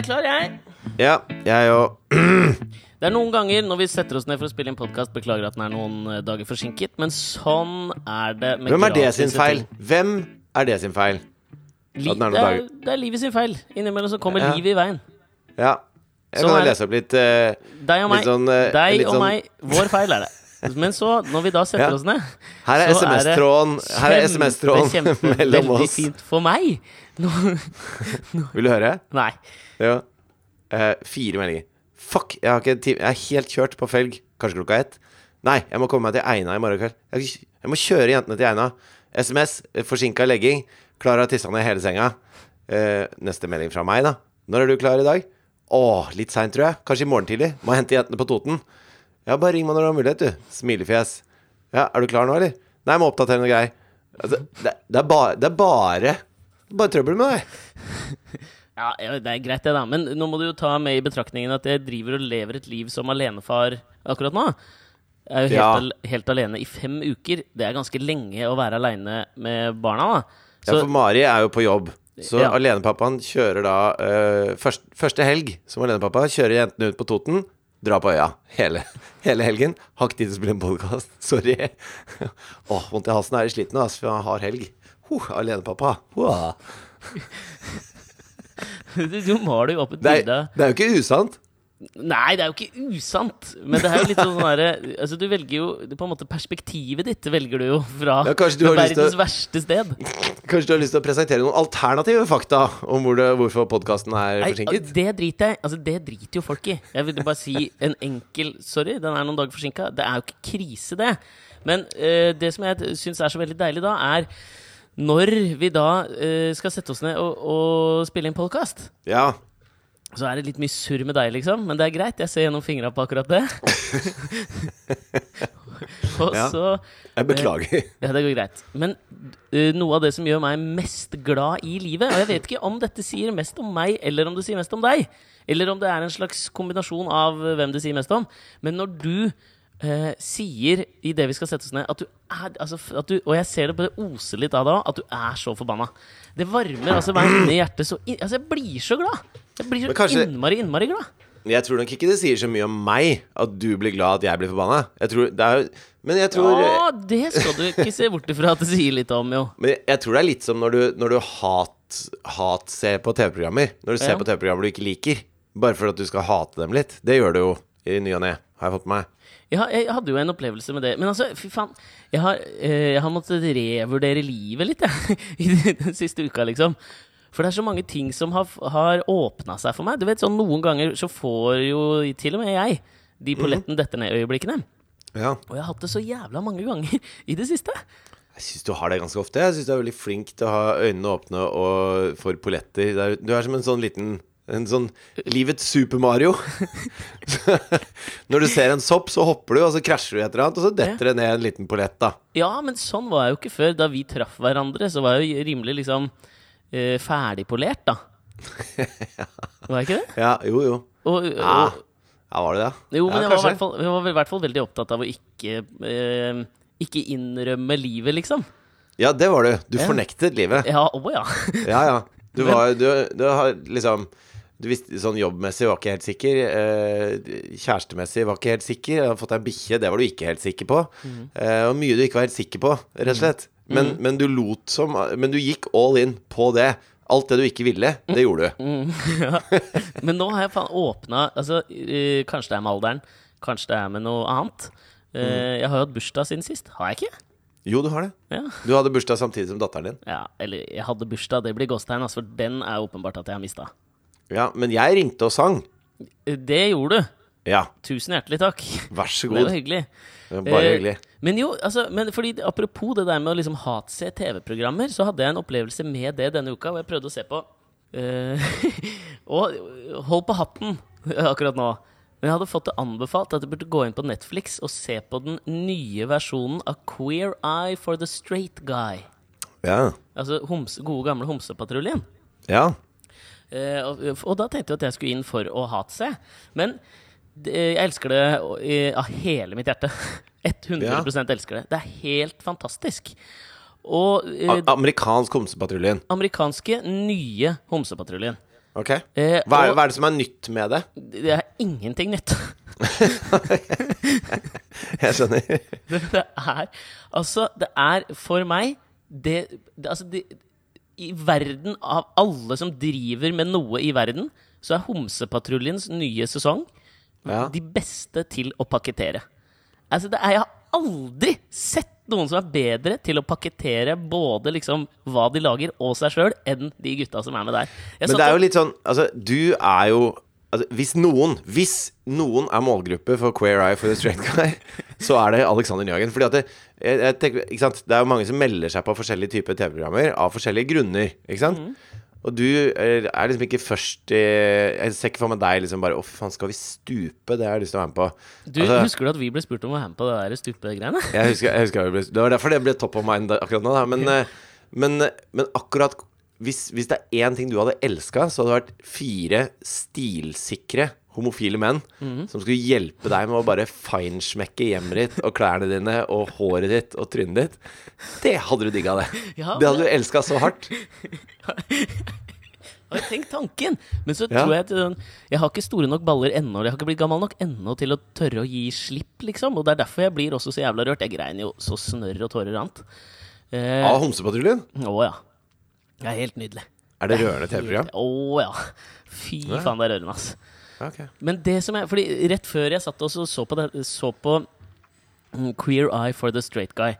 Jeg er klar, jeg. Ja, jeg òg. Det er noen ganger når vi setter oss ned for å spille inn podkast, beklager at den er noen eh, dager forsinket, men sånn er det med Hvem er det sin feil? Hvem er det sin feil? Li er det, er, det er livet sin feil. Innimellom så kommer Ja. livet i veien. Ja. Jeg Sånn kan er jo lese opp litt uh, Deg og meg. Sånn, uh, Deg og sånn- meg. Vår feil er det. Men så, når vi da setter Ja. oss ned Her er er SMS-tråden Her er SMS-tråden mellom oss veldig fint for meg. Nå, Vil du høre? nei. Ja. Uh, fire meldinger. Fuck, jeg, har ikke tid. jeg er helt kjørt på felg. Kanskje klokka ett. Nei, jeg må komme meg til Eina i morgen kveld. Jeg, jeg må kjøre jentene til Eina. SMS, forsinka legging. Klara tissa ned hele senga. Uh, neste melding fra meg, da. Når er du klar i dag? Åh, litt seint, tror jeg. Kanskje i morgen tidlig. Må hente jentene på Toten. Ja, bare ring meg når du har mulighet, du. Smilefjes. Ja, er du klar nå, eller? Nei, jeg må oppdatere noe greier. Altså, det, det er bare Det er bare Bare trøbbel med deg. Ja, det er greit, det, da. Men nå må du jo ta med i betraktningen at jeg driver og lever et liv som alenefar akkurat nå. Jeg er jo helt, Ja. al helt alene i fem uker. Det er ganske lenge å være aleine med barna, da. Ja, for Mari er jo på jobb. Så Ja. alenepappaen kjører da uh, først, Første helg som alenepappa kjører jentene ut på Toten. Drar på øya hele, hele helgen. Har ikke tid til å spille en podkast. Sorry. Åh, vondt i halsen. Jeg er sliten nå, ass, for jeg har helg. Huh, alenepappa. Huh. du, du maler jo opp et bilde det er jo ikke usant. Nei, det er jo ikke usant. Men det er jo litt sånn derre Altså, du velger jo På en måte perspektivet ditt velger du jo fra Ja, du har lyst å- verste sted. Kanskje du har lyst til å presentere noen alternative fakta om hvor det, hvorfor podkasten er Nei, forsinket? det driter jeg Altså, det driter jo folk i. Jeg vil bare si en enkel Sorry, den er noen dager forsinka. Det er jo ikke krise, det. Men eh, det som jeg syns er så veldig deilig da, er når vi da uh, skal sette oss ned og, og spille inn podkast. Ja. Så er det litt mye surr med deg, liksom. Men det er greit. Jeg ser gjennom fingra på akkurat det. og Ja. så Jeg beklager. Ja, det går greit. Men uh, noe av det som gjør meg mest glad i livet Og jeg vet ikke om dette sier mest om meg, eller om det sier mest om deg. Eller om det er en slags kombinasjon av hvem det sier mest om. Men når du eh, sier i det vi skal sette oss ned, at du er altså, at du, Og jeg ser det på det oser litt av det òg, at du er så forbanna. Det varmer altså meg inni hjertet så inn, Altså, jeg blir så glad! Jeg blir så kanskje- innmari, innmari glad. Jeg tror nok ikke det sier så mye om meg at du blir glad at jeg blir forbanna. Jeg tror, det er jo Men jeg tror Ja, det skal du ikke se bort ifra at det sier litt om, jo. Men jeg, jeg tror det er litt som når du, når du hat, hat ser på TV-programmer. Når du ser på TV-programmer du ikke liker. Bare for at du skal hate dem litt. Det gjør du jo i ny og ne, har jeg fått med meg. Ja, jeg hadde jo en opplevelse med det. Men altså, fy faen. Jeg har, eh, jeg har måttet revurdere livet litt, jeg. I den siste uka, liksom. For det er så mange ting som har, har åpna seg for meg. Du vet, sånn Noen ganger så får jo til og med jeg de polletten detter ned-øyeblikkene. Ja. Og jeg har hatt det så jævla mange ganger i det siste. Jeg syns du har det ganske ofte. Jeg syns du er veldig flink til å ha øynene åpne og for polletter. Er- Du er som en sånn liten en sånn livets Super Mario. Når du ser en sopp, så hopper du, og så krasjer du et eller annet, og så detter det ned en liten pollett, da. Ja, men sånn var jeg jo ikke før. Da vi traff hverandre, så var jeg jo rimelig liksom eh, ferdigpolert, da. Var jeg ikke det? Ja, jo, jo. Og, Ja, og, ja var det det? Jo, men ja, jeg, var i hvert fall, jeg var i hvert fall veldig opptatt av å ikke eh, Ikke innrømme livet, liksom. Ja, det var du. Du Ja. fornektet livet. Ja, å ja. Ja, ja. Du var Du, du har liksom du visste, sånn Jobbmessig var ikke helt sikker. Eh, kjærestemessig var ikke helt sikker. Jeg har fått deg bikkje, det var du ikke helt sikker på. Mm. Eh, og mye du ikke var helt sikker på, rett og slett. Men, men du lot som Men du gikk all in på det. Alt det du ikke ville, det gjorde du. Mm, ja. Men nå har jeg faen åpna altså, øh, Kanskje det er med alderen, kanskje det er med noe annet. Eh, Mm. Jeg har jo hatt bursdag siden sist. Har jeg ikke? Jo, du har det. Ja. Du hadde bursdag samtidig som datteren din. ja. Eller jeg hadde bursdag, det blir gåstegn, altså, for den er åpenbart at jeg har mista. Ja, men jeg ringte og sang. Det gjorde du. Ja, Tusen hjertelig takk. vær så god. Det var hyggelig. Det var Bare Eh, hyggelig. Men jo, altså, men fordi, apropos det der med å liksom hatse TV-programmer, så hadde jeg en opplevelse med det denne uka, hvor jeg prøvde å se på eh, Og hold på hatten akkurat nå. Men jeg hadde fått det anbefalt at jeg burde gå inn på Netflix og se på den nye versjonen av Queer Eye for the Straight Guy. Ja. Altså gode, gamle Homsepatruljen. Ja. Eh, og, og da tenkte jeg at jeg skulle inn for å hatse. Men det, jeg elsker det av hele mitt hjerte. 100% elsker det. Det er helt fantastisk. Og eh, amerikansk Homsepatruljen. amerikanske nye Homsepatruljen. Ok. Eh, Hva er, hva er det som er nytt med det? Det er ingenting nytt. Jeg skjønner. Det det er Altså, det er for meg det, det Altså, det, i verden av alle som driver med noe i verden, så er Homsepatruljens nye sesong Ja. de beste til å pakkettere. Altså, det er, jeg har aldri sett noen som er bedre til å pakkettere både liksom hva de lager, og seg sjøl, enn de gutta som er med der. Jeg Men det er jo litt sånn Altså, du er jo altså, Hvis noen Hvis noen er målgruppe for Queer Eye for the Straight Guy, så er det Alexander Nyhagen. Fordi at det, jeg, jeg tenker, det er jo mange som melder seg på forskjellige typer TV-programmer av forskjellige grunner. Ikke sant? Mm. Og du er, liksom ikke først i Jeg ser ikke for meg deg liksom bare Å, faen, skal vi stupe? Det har jeg lyst til å være med på. Du, Altså, Husker du at vi ble spurt om å være med på det der stupegreiene? jeg husker, jeg husker ble, Det var derfor det ble top of mind akkurat nå. Da. Men, eh, men, men akkurat hvis, hvis det er én ting du hadde elska, så hadde det vært fire stilsikre homofile menn som skulle hjelpe deg med å bare feinschmekke hjemmet ditt og klærne dine og håret ditt og trynet ditt. Det hadde du digga, det. Ja, det hadde du elska så hardt. Har tenkt tanken! Men så Ja. tror jeg at Jeg har ikke store nok baller ennå. Jeg har ikke blitt gammel nok ennå til å tørre å gi slipp, liksom. Og det er derfor jeg blir også så jævla rørt. Jeg grein jo så snørr og tårer rant. Eh, Av Homsepatruljen? Å ja. Det er helt nydelig. Er det rørende TV-program? Å ja. Fy Ja. faen, det er rørende, ass. Okay. Men det som jeg Fordi rett før jeg satt og så, på det, så på mm, Queer Eye for the Straight Guy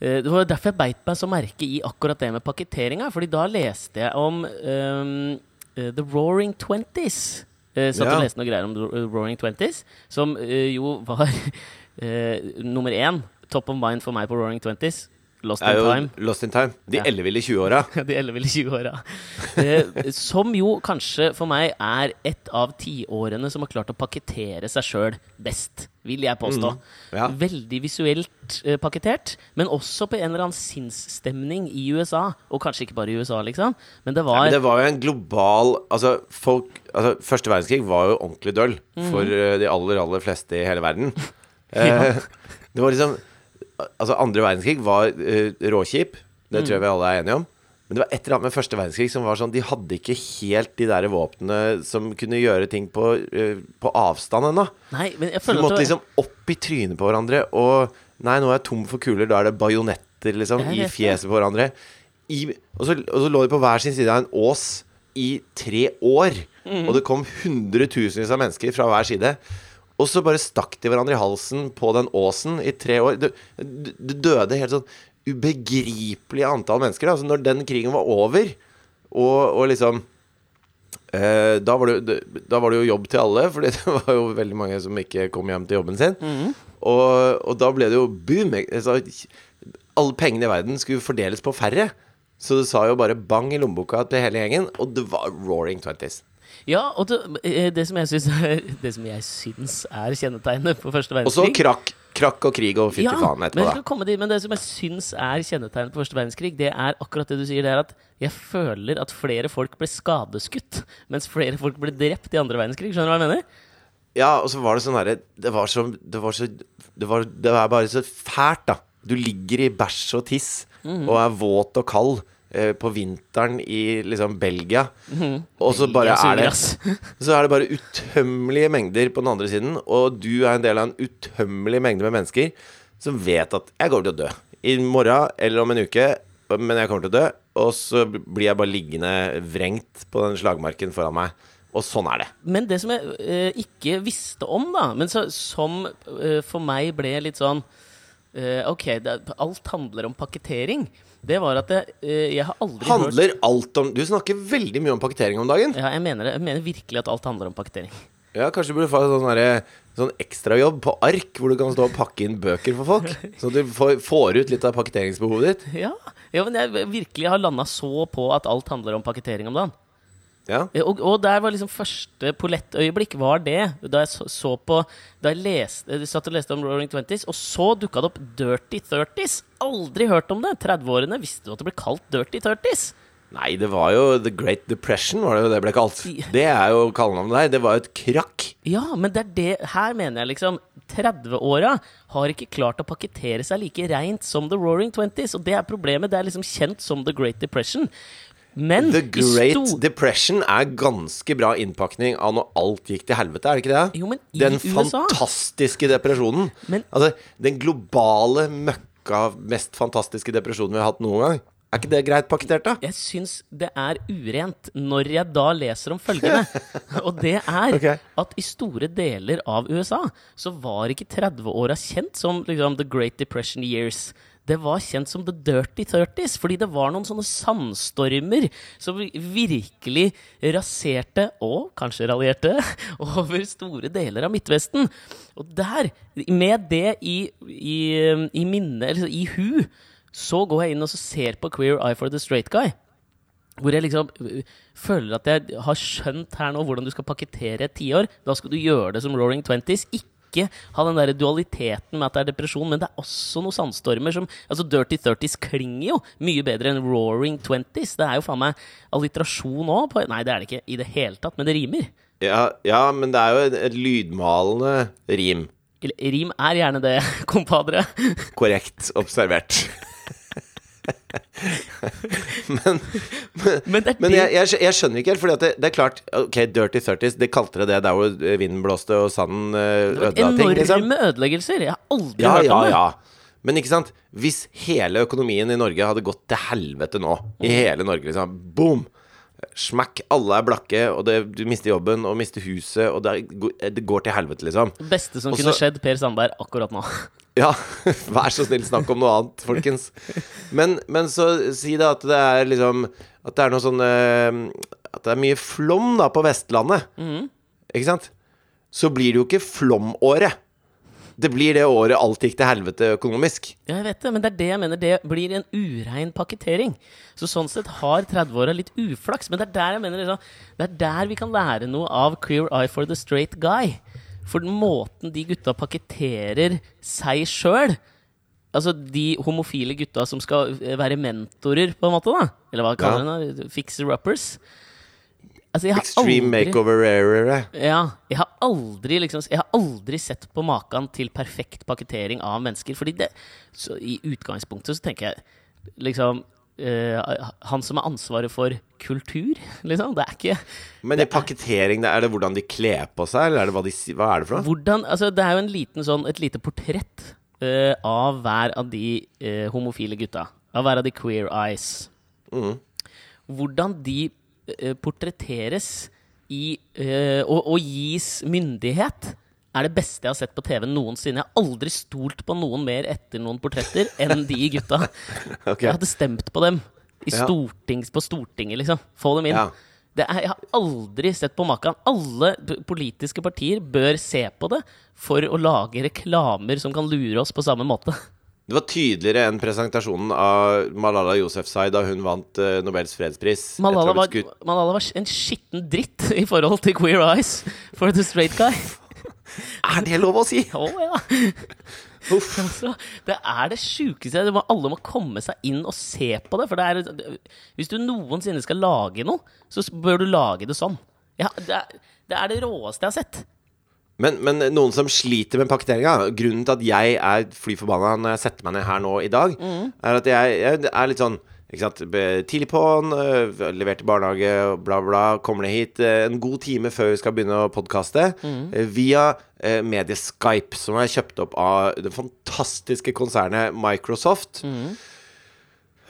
eh, Det var derfor jeg beit meg så merke i akkurat det med pakketteringa. Fordi da leste jeg om eh, The Roaring Twenties. Uh, satt Ja. og leste noe greier om The Roaring Twenties, som uh, jo var uh, nummer én. Top of mind for meg på Roaring Twenties. Lost in Time. Lost in Time. De Ja. elleville 20-åra. De elleville 20-åra. Eh, som jo kanskje for meg er et av tiårene som har klart å pakkettere seg sjøl best, vil jeg påstå. Ja. Veldig visuelt eh, pakketert, men også på en eller annen sinnsstemning i USA. Og kanskje ikke bare i USA, liksom, men det var Men det var jo en global Altså, folk altså, Første verdenskrig var jo ordentlig døll for uh, de aller, aller fleste i hele verden. Eh, det var liksom Altså, andre verdenskrig var uh, råkjip. Det tror jeg vi alle er enige om. Men det var et eller annet med første verdenskrig som var sånn De hadde ikke helt de der våpnene som kunne gjøre ting på, uh, på avstand ennå. Så du måtte liksom opp i trynet på hverandre og Nei, nå er jeg tom for kuler. Da er det bajonetter liksom i fjeset på hverandre. I, og, så, og så lå de på hver sin side av en ås i tre år. Mhm. Og det kom hundretusenvis av mennesker fra hver side. Og så bare stakk de hverandre i halsen på den åsen i tre år. Det, døde helt sånn ubegripelig antall mennesker. Da. Altså når den krigen var over, og, og liksom Eh, da, var det, da var det jo jobb til alle, for det var jo veldig mange som ikke kom hjem til jobben sin. og, og da ble det jo boom. Altså, alle pengene i verden skulle fordeles på færre. Så det sa jo bare bang i lommeboka til hele gjengen, og det var roaring twenties. Ja, og det, eh, det som jeg syns er, det som jeg syns er kjennetegnet på første verdenskrig Og så krakk, krakk og krig og fytti Ja, faen men, etterpå, da. komme dit, men det som jeg syns er kjennetegnet på første verdenskrig, det er akkurat det du sier. Det er at jeg føler at flere folk ble skadeskutt, mens flere folk ble drept i andre verdenskrig. Skjønner du hva jeg mener? Ja, og så var det sånn herre Det var så Det var så Det var, det var bare så fælt, da. Du ligger i bæsj og tiss og er våt og kald på vinteren i liksom Belgia, og så bare er det. Så er det bare utømmelige mengder på den andre siden, og du er en del av en utømmelig mengde med mennesker som vet at 'jeg kommer til å dø'. I morgen eller om en uke, men jeg kommer til å dø. Og så blir jeg bare liggende vrengt på den slagmarken foran meg. Og sånn er det. Men det som jeg eh, ikke visste om, da, men så, som eh, for meg ble litt sånn eh, Ok, det, alt handler om pakketering. Det var at jeg, eh, jeg har aldri hørt Handler alt om Du snakker veldig mye om pakketering om dagen. ja, jeg, mener det, jeg mener virkelig at alt handler om pakketering. Ja, Kanskje du burde få sånn, derre- sånn ekstrajobb på ark, hvor du kan stå og pakke inn bøker for folk. Så du får, får ut litt av pakketteringsbehovet ditt. Ja, ja men jeg virkelig har landa så på at alt handler om pakketering om dagen. Ja. Eh, Og, og der var liksom første pollettøyeblikk var det. Da jeg så, så på Da jeg leste, jeg satt og leste om Roaring Twenties, og så dukka det opp Dirty Thirties. Aldri hørt om det! 30-årene visste du at det ble kalt Dirty Thirties. Nei, det var jo The Great Depression, var det jo det ble kalt. Det er jo kallenavnet der. Det var jo et krakk. Ja, men det er det Her mener jeg liksom 30-åra har ikke klart å pakkettere seg like reint som The Roaring Twenties, og det er problemet. Det er liksom kjent som The Great Depression. Men The Great Depression er ganske bra innpakning av når alt gikk til helvete, er det ikke det? Jo, men i Den USA fantastiske depresjonen. Men- altså, den globale møkka, mest fantastiske depresjonen vi har hatt noen gang. Er ikke det greit pakketert, da? Jeg syns det er urent når jeg da leser om følgende. Og det er okay. at i store deler av USA så var ikke 30-åra kjent som liksom, The Great Depression Years. Det var kjent som The Dirty Thirties, fordi det var noen sånne sandstormer som virkelig raserte, og kanskje raljerte, over store deler av Midtvesten. Og der, med det i, i, i minne, eller i hu, så går jeg inn og ser på Queer Eye for the Straight Guy. Hvor jeg liksom øh, føler at jeg har skjønt her nå hvordan du skal pakkettere et tiår. Da skal du gjøre det som Roaring Twenties. Ikke ha den der dualiteten med at det er depresjon, men det er også noen sandstormer som Altså, Dirty Thirties klinger jo mye bedre enn Roaring Twenties. Det er jo faen meg alliterasjon òg. Nei, det er det ikke i det hele tatt, men det rimer. Ja, ja, men det er jo et, et lydmalende rim. Rim er gjerne det, kompadre. Korrekt observert. men Men det men jeg, jeg, jeg skjønner ikke helt, at det, det er klart Ok, Dirty Thirties, det kalte det det der hvor vinden blåste og sanden eh, ødela ting, Enorme liksom. ødeleggelser. Jeg har aldri Ja, hørt ja, om det. ja. Men ikke sant? Hvis hele økonomien i Norge hadde gått til helvete nå, i hele Norge, liksom Boom! Smakk, alle er blakke, og det, du mister jobben og mister huset, og det, er- det går til helvete, liksom. Det beste som Også, kunne skjedd Per Sandberg akkurat nå. Ja, vær så snill, snakk om noe annet, folkens. Men, men så si det at det er liksom At det er noe sånn eh, At det er mye flom da på Vestlandet. Ikke sant? Så blir det jo ikke flomåret. Det blir det året alt gikk til helvete økonomisk. Ja, jeg vet det, men det er det jeg mener. Det blir en urein pakkettering. Så sånn sett har 30-åra litt uflaks. Men det er der jeg mener liksom, Det er der vi kan lære noe av Clear Eye for the Straight Guy. For den måten de gutta pakketterer seg sjøl Altså de homofile gutta som skal være mentorer, på en måte, da. Eller hva kaller Ja. de det? Fixer-uppers. Altså, Extreme aldri- makeover rarere. Ja, jeg har aldri liksom Jeg har aldri sett på maken til perfekt pakketering av mennesker. Fordi det så I utgangspunktet så tenker jeg liksom uh, Han som har ansvaret for kultur, liksom. Det er ikke Men i pakketering, er det hvordan de kler på seg, eller er det hva de? Hva er det for noe? Hvordan Altså, det er jo en liten sånn Et lite portrett uh, av hver av de uh, homofile gutta. Av hver av de queer eyes. Hvordan de portretteres i uh, og, og gis myndighet, er det beste jeg har sett på TV noensinne. Jeg har aldri stolt på noen mer etter noen portretter enn de gutta. okay. Jeg hadde stemt på dem i Ja. stortings, på Stortinget, liksom. Få dem inn. Ja. Det er, jeg har aldri sett på maken. Alle politiske partier bør se på det for å lage reklamer som kan lure oss på samme måte. Det var tydeligere enn presentasjonen av Malala Yousefzai da hun vant uh, Nobels fredspris. Malala var. Malala var en skitten dritt i forhold til Queer Eyes for the straight guy. Er det lov å si?! Å ja. Uff. Altså, det er det sjukeste. Alle må komme seg inn og se på det. For det er, hvis du noensinne skal lage noe, så bør du lage det sånn. Ja, det, er, det er det råeste jeg har sett. Men, men noen som sliter med pakketeringa Grunnen til at jeg er fly forbanna når jeg setter meg ned her nå i dag, er at jeg, jeg er litt sånn ikke sant? Tidlig på'n, øh, levert i barnehage, bla, bla. Kommer ned hit øh, en god time før vi skal begynne å podkaste. Via medieskype, mediet Skype, som er kjøpt opp av det fantastiske konsernet Microsoft.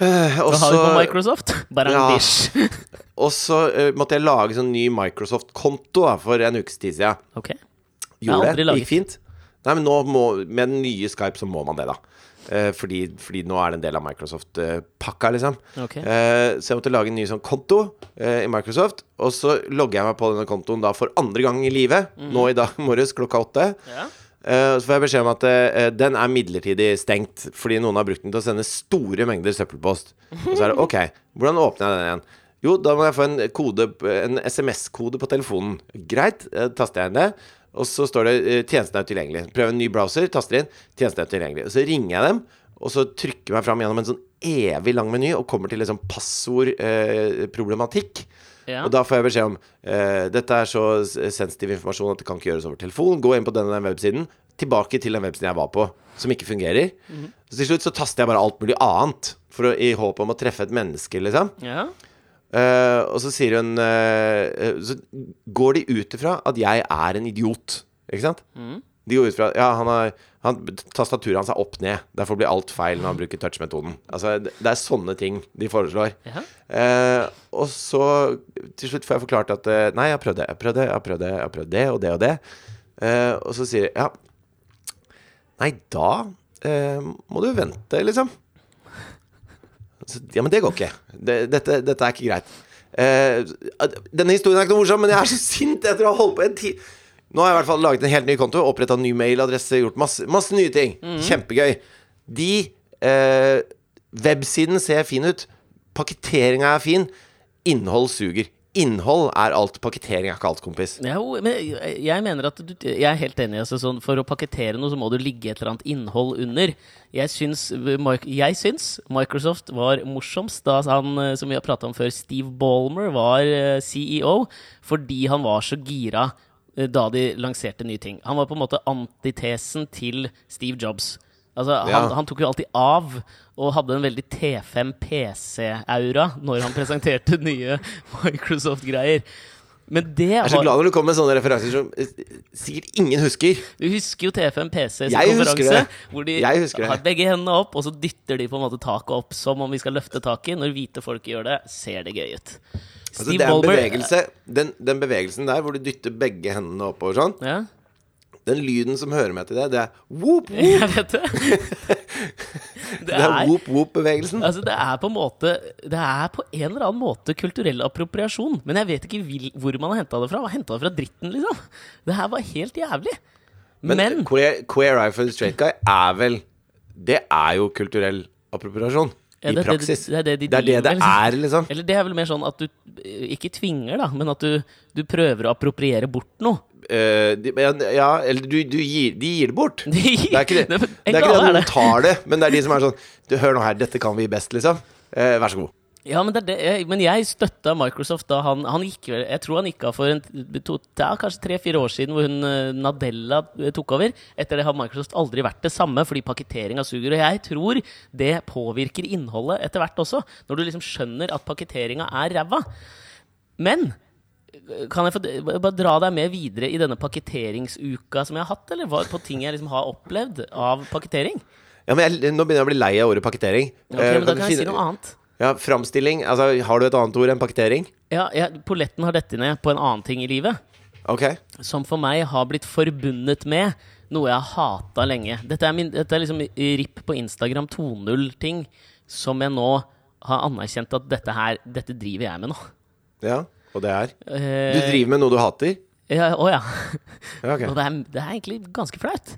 Eh, og så har vi på Microsoft? Bare en Ja. Og så øh, måtte jeg lage sånn ny Microsoft-konto for en ukes tid siden. Ok. Gjorde det. Gikk fint. Nei, men nå må, med den nye Skype så må man det, da. Eh, fordi, fordi nå er det en del av Microsoft-pakka, liksom. Okay. Eh, så jeg måtte lage en ny sånn konto eh, i Microsoft. Og så logger jeg meg på denne kontoen da for andre gang i livet. Mhm. Nå i dag morges klokka åtte. Ja. Eh, så får jeg beskjed om at eh, den er midlertidig stengt fordi noen har brukt den til å sende store mengder søppelpost. Og så er det OK, hvordan åpner jeg den igjen? Jo, da må jeg få en kode, en SMS-kode på telefonen. Greit, eh, taster jeg inn det. Og så står det eh, 'tjenesten er utilgjengelig'. Prøv en ny browser, taster inn 'tjenesten er utilgjengelig'. Og så ringer jeg dem, og så trykker jeg meg fram gjennom en sånn evig lang meny og kommer til sånn passordproblematikk. Ja. Og da får jeg beskjed om eh, dette er så sensitiv informasjon at det kan ikke gjøres over telefon. Gå inn på denne websiden. Tilbake til den websiden jeg var på, som ikke fungerer. Så til slutt så taster jeg bare alt mulig annet, for å, i håp om å treffe et menneske, liksom. ja. Eh, og så sier hun eh, Så går de ut ifra at jeg er en idiot. Ikke sant? De går ut fra Ja, han har han, Tastaturet hans er opp ned. Derfor blir alt feil når han bruker touch-metoden. Altså, det, det er sånne ting de foreslår. Ja. Eh, og så til slutt får jeg forklart at Nei, jeg har prøvd det, jeg har prøvd det, jeg har prøvd det, jeg har prøvd det og det og det. Eh, og så sier de ja Nei, da eh, må du vente, liksom. Ja, men det går ikke. Det, dette, dette er ikke greit. Eh, denne historien er ikke noe morsom, men jeg er så sint etter å ha holdt på en tid. Nå har jeg i hvert fall laget en helt ny konto, oppretta ny mailadresse, gjort masse, masse nye ting. Kjempegøy. De eh, Websiden ser fin ut. Pakketeringa er fin. Innhold suger. Innhold er alt. Pakketering er ikke alt, kompis. Jo, men jeg, mener at du, Jeg er helt enig. Altså, sånn, for å pakkettere noe, så må det ligge et eller annet innhold under. Jeg syns, jeg syns Microsoft var morsomst da han, eh, som vi har prata om før, Steve Ballmer var eh, CEO, fordi han var så gira eh, da de lanserte nye ting. Han var på en måte antitesen til Steve Jobs. Altså, han, Ja. han tok jo alltid av og hadde en veldig T5 PC-aura når han presenterte nye Microsoft-greier. Men det Jeg er så glad når du kommer med sånne referanser som eh, sikkert ingen husker. Du husker jo T5 PC sin Jeg konferanse, hvor de har begge hendene opp, og så dytter de på en måte taket opp som om vi skal løfte taket. Når hvite folk gjør det, ser det gøy ut. Altså, det er en bevegelse den, den bevegelsen der hvor du dytter begge hendene oppover sånn, Ja, den lyden som hører med til det, det er whoop, whoop. jeg vet det. Det er er, whoop, whoop-bevegelsen. altså, det er på en måte Det er på en eller annen måte kulturell appropriasjon. Men jeg vet ikke vil, hvor man har henta det fra. Henta det fra dritten, liksom. Det her var helt jævlig. Men, Men, queer, queer Eye for the Straight Guy er vel Det er jo kulturell appropriasjon. Ja, I det- det- praksis. det det de det er det driver det liksom. er, liksom. Eller det er vel mer sånn at du ikke tvinger, da, men at du, du prøver å appropriere bort noe. Uh, de, ja, eller du, du gir, de gir det bort. Det Det er ikke det, det, er ikke det at noen tar det, men det er de som er sånn Du, hør nå her, dette kan vi best, liksom. Uh, vær så god. Ja, men, det men jeg støtta Microsoft da han, han gikk vel Jeg tror han gikk av for en, to, ja, kanskje tre-fire år siden, hvor hun eh, Nadella eh, tok over. Etter det har Microsoft aldri vært det samme, fordi pakketeringa suger. Og jeg tror det påvirker innholdet etter hvert også, når du liksom skjønner at pakketeringa er ræva. Men eh, kan jeg få bare dra deg med videre i denne pakketteringsuka som jeg har hatt, eller hva, på ting jeg liksom har opplevd av pakketering? Ja, men jeg, Nå begynner jeg å bli lei av ordet pakketering. Okay, Eh, men da du kan jeg si noe annet. Ja, Framstilling. Altså, har du et annet ord enn pakketering? Ja, jeg, Polletten har dette ned på en annen ting i livet. Ok. som for meg har blitt forbundet med noe jeg har hata lenge. Dette er, min, dette er liksom RIP på Instagram 2.0-ting som jeg nå har anerkjent at dette her Dette driver jeg med nå. Ja, og det er Du Eh, driver med noe du hater? ja, Å ja. Ja, okay. Og det er, det er egentlig ganske flaut.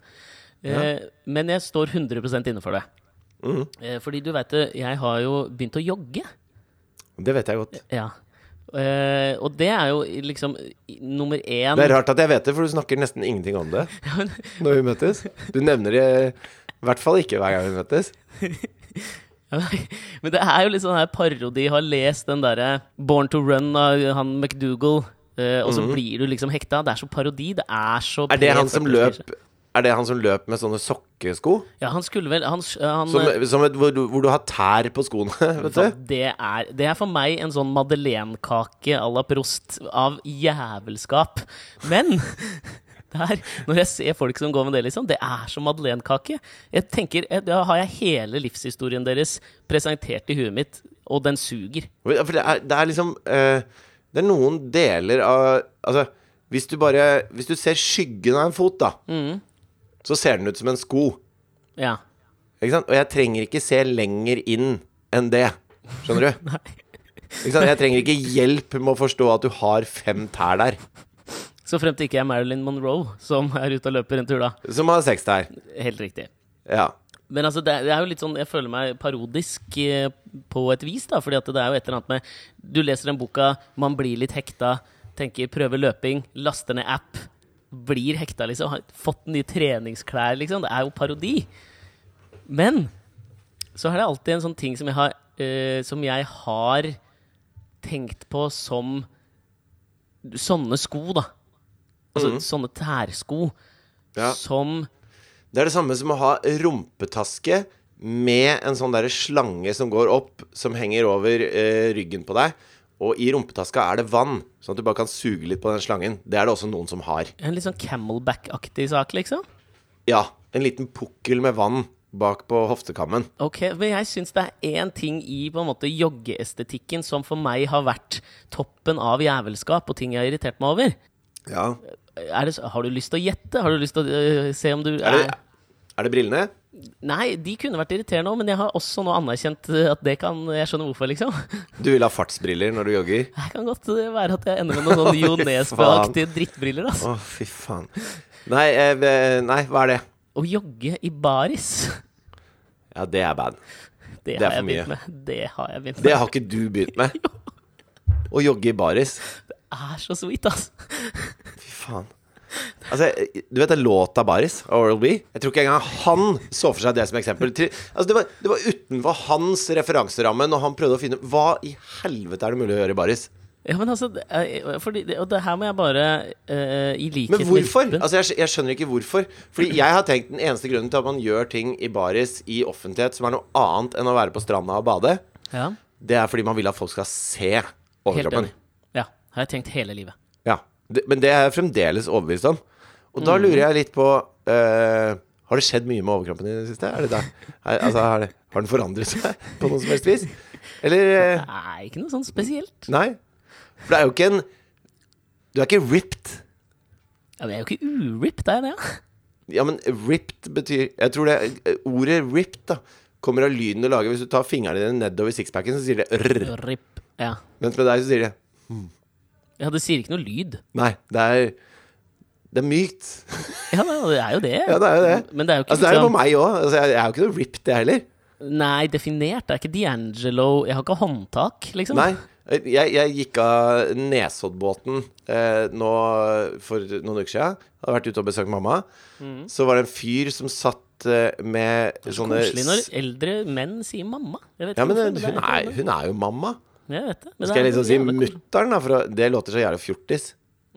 Ja. Men jeg står 100 inne for det. Mhm. Eh, fordi du veit det, jeg har jo begynt å jogge. Det vet jeg godt. Ja. Eh, og det er jo liksom nummer én Det er rart at jeg vet det, for du snakker nesten ingenting om det når vi møtes. Du nevner det i hvert fall ikke hver gang vi møtes. Men det er jo litt sånn her parodi. Har lest den derre Born to Run av han McDougal, Uh, og så blir du liksom hekta. Det er så parodi. Det er så. Er det han som løp P40-klisjé. Er det han som løp med sånne sokkesko? Ja, han skulle vel Han, han Som, eh, som et, hvor, du, hvor du har tær på skoene, vet du? det, er, det er for meg en sånn madeleinekake à la Prost av jævelskap. Men der, når jeg ser folk som går med det, liksom, det er som madeleinekake. Jeg tenker, eh, Da har jeg hele livshistorien deres presentert i huet mitt, og den suger. For det er, det er liksom uh, Det er noen deler av Altså, hvis du bare Hvis du ser skyggen av en fot, da, Mm. Så ser den ut som en sko. Ja. Ikke sant? Og jeg trenger ikke se lenger inn enn det. Skjønner du? Ikke sant? Jeg trenger ikke hjelp med å forstå at du har fem tær der. Så frem til ikke jeg er Marilyn Monroe, som er ute og løper en tur, da. Som har seks tær. Helt riktig. Ja. Men altså, det er, jo litt sånn Jeg føler meg parodisk eh, på et vis, da. Fordi at det er jo et eller annet med Du leser den boka, man blir litt hekta, tenker prøver løping, laster ned app, blir hekta, liksom. Har fått nye treningsklær, liksom. Det er jo parodi. Men så er det alltid en sånn ting som jeg har, uh, som jeg har tenkt på som sånne sko, da. Altså sånne tærsko Ja. som Det er det samme som å ha rumpetaske med en sånn derre slange som går opp, som henger over uh, ryggen på deg, Og i rumpetaska er det vann, sånn at du bare kan suge litt på den slangen. Det er det også noen som har. En litt sånn camelback-aktig sak, liksom? Ja, en liten pukkel med vann bak på hoftekammen. Ok, men jeg syns det er én ting i på en måte joggeestetikken som for meg har vært toppen av jævelskap og ting jeg har irritert meg over. Ja. Er det, har du lyst til å gjette? Har du lyst til å uh, se om du Er det, er det brillene? Nei, de kunne vært irriterende òg, men jeg har også nå anerkjent øh, at det kan Jeg skjønner hvorfor, liksom. Du vil ha fartsbriller når du jogger? Det kan godt øh, være at jeg ender med noen sånn Jo Nesbø-aktige drittbriller, Å, altså. fy faen. Nei, eh, nei, hva er det? Å jogge i baris, Ja, det er bad. det, Det er for mye. Det har jeg begynt med. Det har ikke du begynt med. Å jogge i baris. Det er så sweet, altså. Fy faen. Altså, du vet den låta Baris av Oral B? Jeg tror ikke engang han så for seg det som eksempel. Altså, det, var, det var utenfor hans referanseramme når han prøvde å finne Hva i helvete er det mulig å gjøre i Baris? Ja, men altså er- fordi, Og det her må jeg bare uh, I likhet Men hvorfor? med Altså, jeg, jeg skjønner ikke hvorfor. Fordi jeg har tenkt den eneste grunnen til at man gjør ting i baris i offentlighet som er noe annet enn å være på stranda og bade, Ja, det er fordi man vil at folk skal se helt overkroppen. Ja, har jeg tenkt hele livet. Men det er jeg fremdeles overbevist om. Og da lurer jeg litt på uh, Har det skjedd mye med overkroppen i det siste? Er det der? er, altså, har, det, har den forandret seg på noe som helst vis? Eller uh, Nei, ikke noe sånn spesielt. Nei? For det er jo ikke en Du er ikke ripped. Ja, men jeg er jo ikke uripped, er jeg det? Ja? Men ripped betyr Jeg tror det eh, Ordet ripped da kommer av lyden du lager hvis du tar fingrene dine nedover sixpacken, så sier det rr. Rip, Ja. Mens med deg så sier det ja, det sier ikke noe lyd. Nei, det er Det er mykt. Ja, det er jo det. Ja, det er jo det. Men det er jo ikke Altså, det er jo på liksom meg òg. Altså, jeg, jeg er jo ikke noe ripped, jeg heller. Nei, definert. Det er ikke D'Angelo Jeg har ikke håndtak, liksom. Nei. Jeg, jeg gikk av Nesoddbåten eh, nå for noen uker siden. Hadde vært ute og besøkt mamma. Så var det en fyr som satt eh, med Så sånne koselig når eldre menn sier mamma. Jeg vet Ja, men hun, er hun, er, hun er jo mamma. Jeg vet det. men Skal jeg liksom si mutter'n, da? For det låter så jævla fjortis.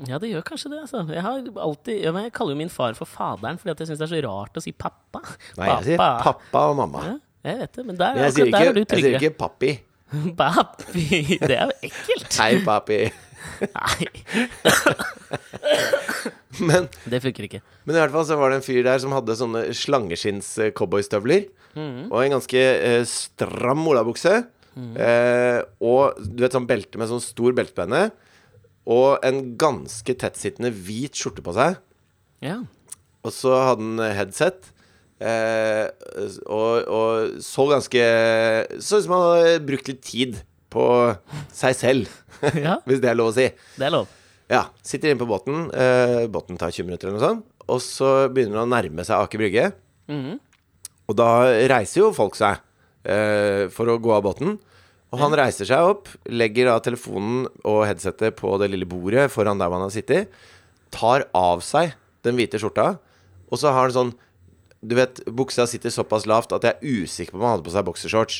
Ja, det gjør kanskje det, altså. Jeg har alltid Jeg kaller jo min far for faderen fordi jeg syns det er så rart å si pappa. Nei, jeg sier pappa og mamma. Ja, jeg vet det, men der, Men jeg sier er ikke, jeg sier ikke pappi. Pappi. Det er jo ekkelt. Hei, pappi. Nei, Men, det funker ikke. men i hvert fall så var det en fyr der som hadde sånne slangeskinns-cowboystøvler. Og en ganske eh, stram olabukse. Eh, og du vet sånn belte med sånn stor beltespenne. Og en ganske tettsittende hvit skjorte på seg. Ja. Og så hadde han headset. Eh, og, og så ganske Så ut som han hadde brukt litt tid på seg selv, ja, hvis det er lov å si. det er lov. Ja, Sitter inne på båten. Eh, båten tar 20 minutter eller noe sånt. Og så begynner han å nærme seg Aker Brygge. Mhm. Og da reiser jo folk seg eh, for å gå av båten. Og han reiser seg opp, legger da telefonen og headsetet på det lille bordet foran der man har sittet. Tar av seg den hvite skjorta, og så har han sånn Du vet, buksa sitter såpass lavt at jeg er usikker på om han hadde på seg boksershorts.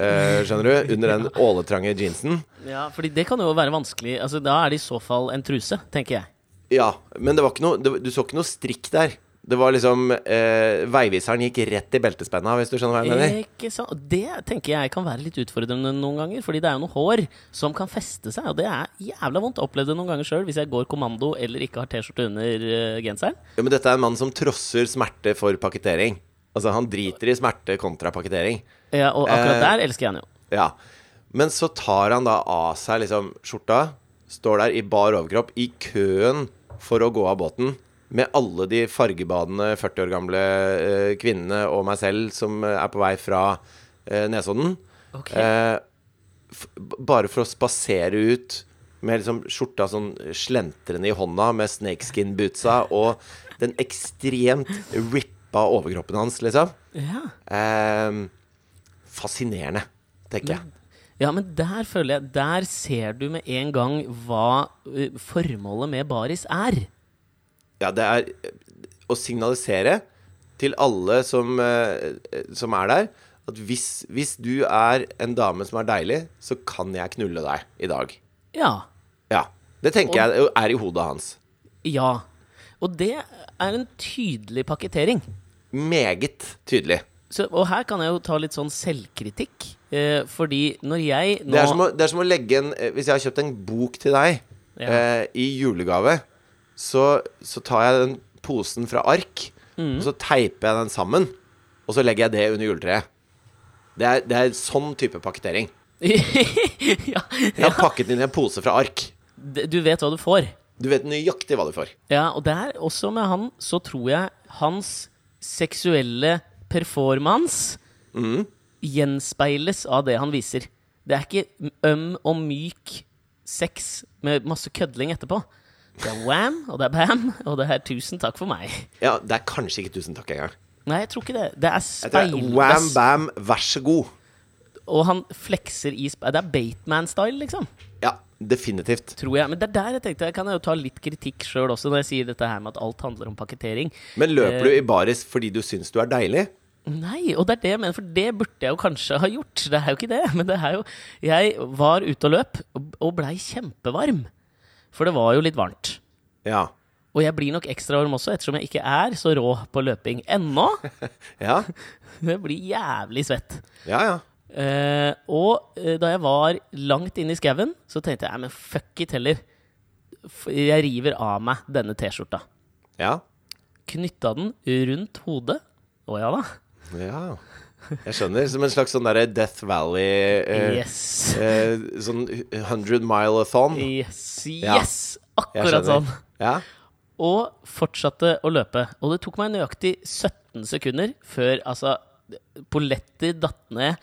Uh, skjønner du? Under den åletrange jeansen. Ja, fordi det kan jo være vanskelig. Altså, Da er det i så fall en truse, tenker jeg. Ja, men det var ikke noe det, Du så ikke noe strikk der. Det var liksom eh, Veiviseren gikk rett i beltespenna, hvis du skjønner hva jeg mener. Ikke sant? Det tenker jeg kan være litt utfordrende noen ganger, fordi det er jo noe hår som kan feste seg, og det er jævla vondt. Jeg har opplevd det noen ganger sjøl hvis jeg går kommando eller ikke har T-skjorte under uh, genseren. Ja, men dette er en mann som trosser smerte for pakketering. Altså, han driter i smerte kontra pakketering. Ja, og akkurat Eh, der elsker jeg han jo. Ja. Men så tar han da av seg liksom skjorta, står der i bar overkropp i køen for å gå av båten. Med alle de fargebadende 40 år gamle eh, kvinnene og meg selv som eh, er på vei fra eh, Nesodden. Okay. Eh, bare for å spasere ut med liksom skjorta sånn slentrende i hånda med snakeskin-bootsa og den ekstremt rippa overkroppen hans, liksom. Ja. Eh, fascinerende, tenker jeg. ja, men der føler jeg Der ser du med en gang hva eh, formålet med baris er. Ja, det er eh, å signalisere til alle som, eh, som er der, at hvis, hvis du er en dame som er deilig, så kan jeg knulle deg i dag. Ja. Ja. Det tenker jeg er i hodet hans. Ja. Og det er en tydelig pakketering. Meget tydelig. så, og her kan jeg jo ta litt sånn selvkritikk. Eh, fordi når jeg nå Det er, som å, det er som å legge en eh, Hvis jeg har kjøpt en bok til deg Ja. eh, i julegave, så, så tar jeg den posen fra ark, Mm. og så teiper jeg den sammen, og så legger jeg det under juletreet. Det er, det er sånn type pakketering. ja, Jeg har pakket inn i en pose fra ark. Du vet hva du får. Du vet nøyaktig hva du får. Ja, og der, også med han, så tror jeg hans seksuelle performance gjenspeiles av det han viser. Det er ikke øm og myk sex med masse kødling etterpå. Det er wham, og det er bam, og det er tusen takk for meg. Ja, det er kanskje ikke tusen takk engang. Nei, jeg tror ikke det. Det er speil... er, bam, vær så god. og han flekser i speil... Det er Bateman-style, liksom. Ja, definitivt. Tror jeg. Men det er der jeg tenkte Jeg kan jo ta litt kritikk sjøl også, når jeg sier dette her med at alt handler om pakketering. Men løper Eh. du i baris fordi du syns du er deilig? Nei, og det er det jeg mener, for det burde jeg jo kanskje ha gjort. Det er jo ikke det, men det er jo Jeg var ute og løp, og- og blei kjempevarm. For det var jo litt varmt. Ja. Og jeg blir nok ekstra varm også, ettersom jeg ikke er så rå på løping ennå. Ja, Jeg blir jævlig svett. ja. ja. Eh, og eh, da jeg var langt inne i skauen, så tenkte jeg men fuck it heller. Jeg river av meg denne T-skjorta. ja. Knytta den rundt hodet. Å ja da. Ja. Jeg skjønner. Som en slags sånn derre Death Valley eh, Yes. eh, Sånn 100 mile-a-thon. Yes. Ja, yes. Jeg Akkurat sånn. Ja. Og fortsatte å løpe. Og det tok meg nøyaktig 17 sekunder før altså polletter datt ned.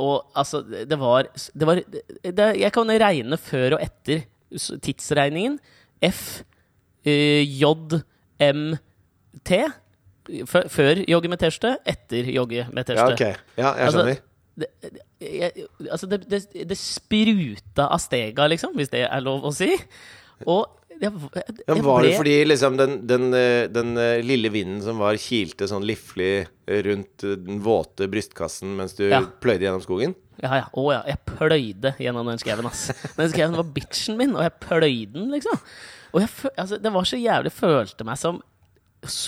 Og altså, det var, det var det, Jeg kan regne før og etter tidsregningen. F, eh, J, M, T. Før jogge med T-skjorte, etter jogge med ja, T-skjorte. ok. Ja, jeg Altså, skjønner. det, det- jeg, altså det, det, det spruta av stega, liksom, hvis det er lov å si. Og jeg, jeg, jeg var det fordi liksom den, den, den eh, lille vinden som var kilte sånn liflig rundt den våte brystkassen mens du Ja. pløyde gjennom skogen? Ja, ja. Å ja. Jeg pløyde gjennom den skauen, ass. Den skauen var bitchen min, og jeg pløyde den, liksom. Og altså, det var så jævlig Følte meg som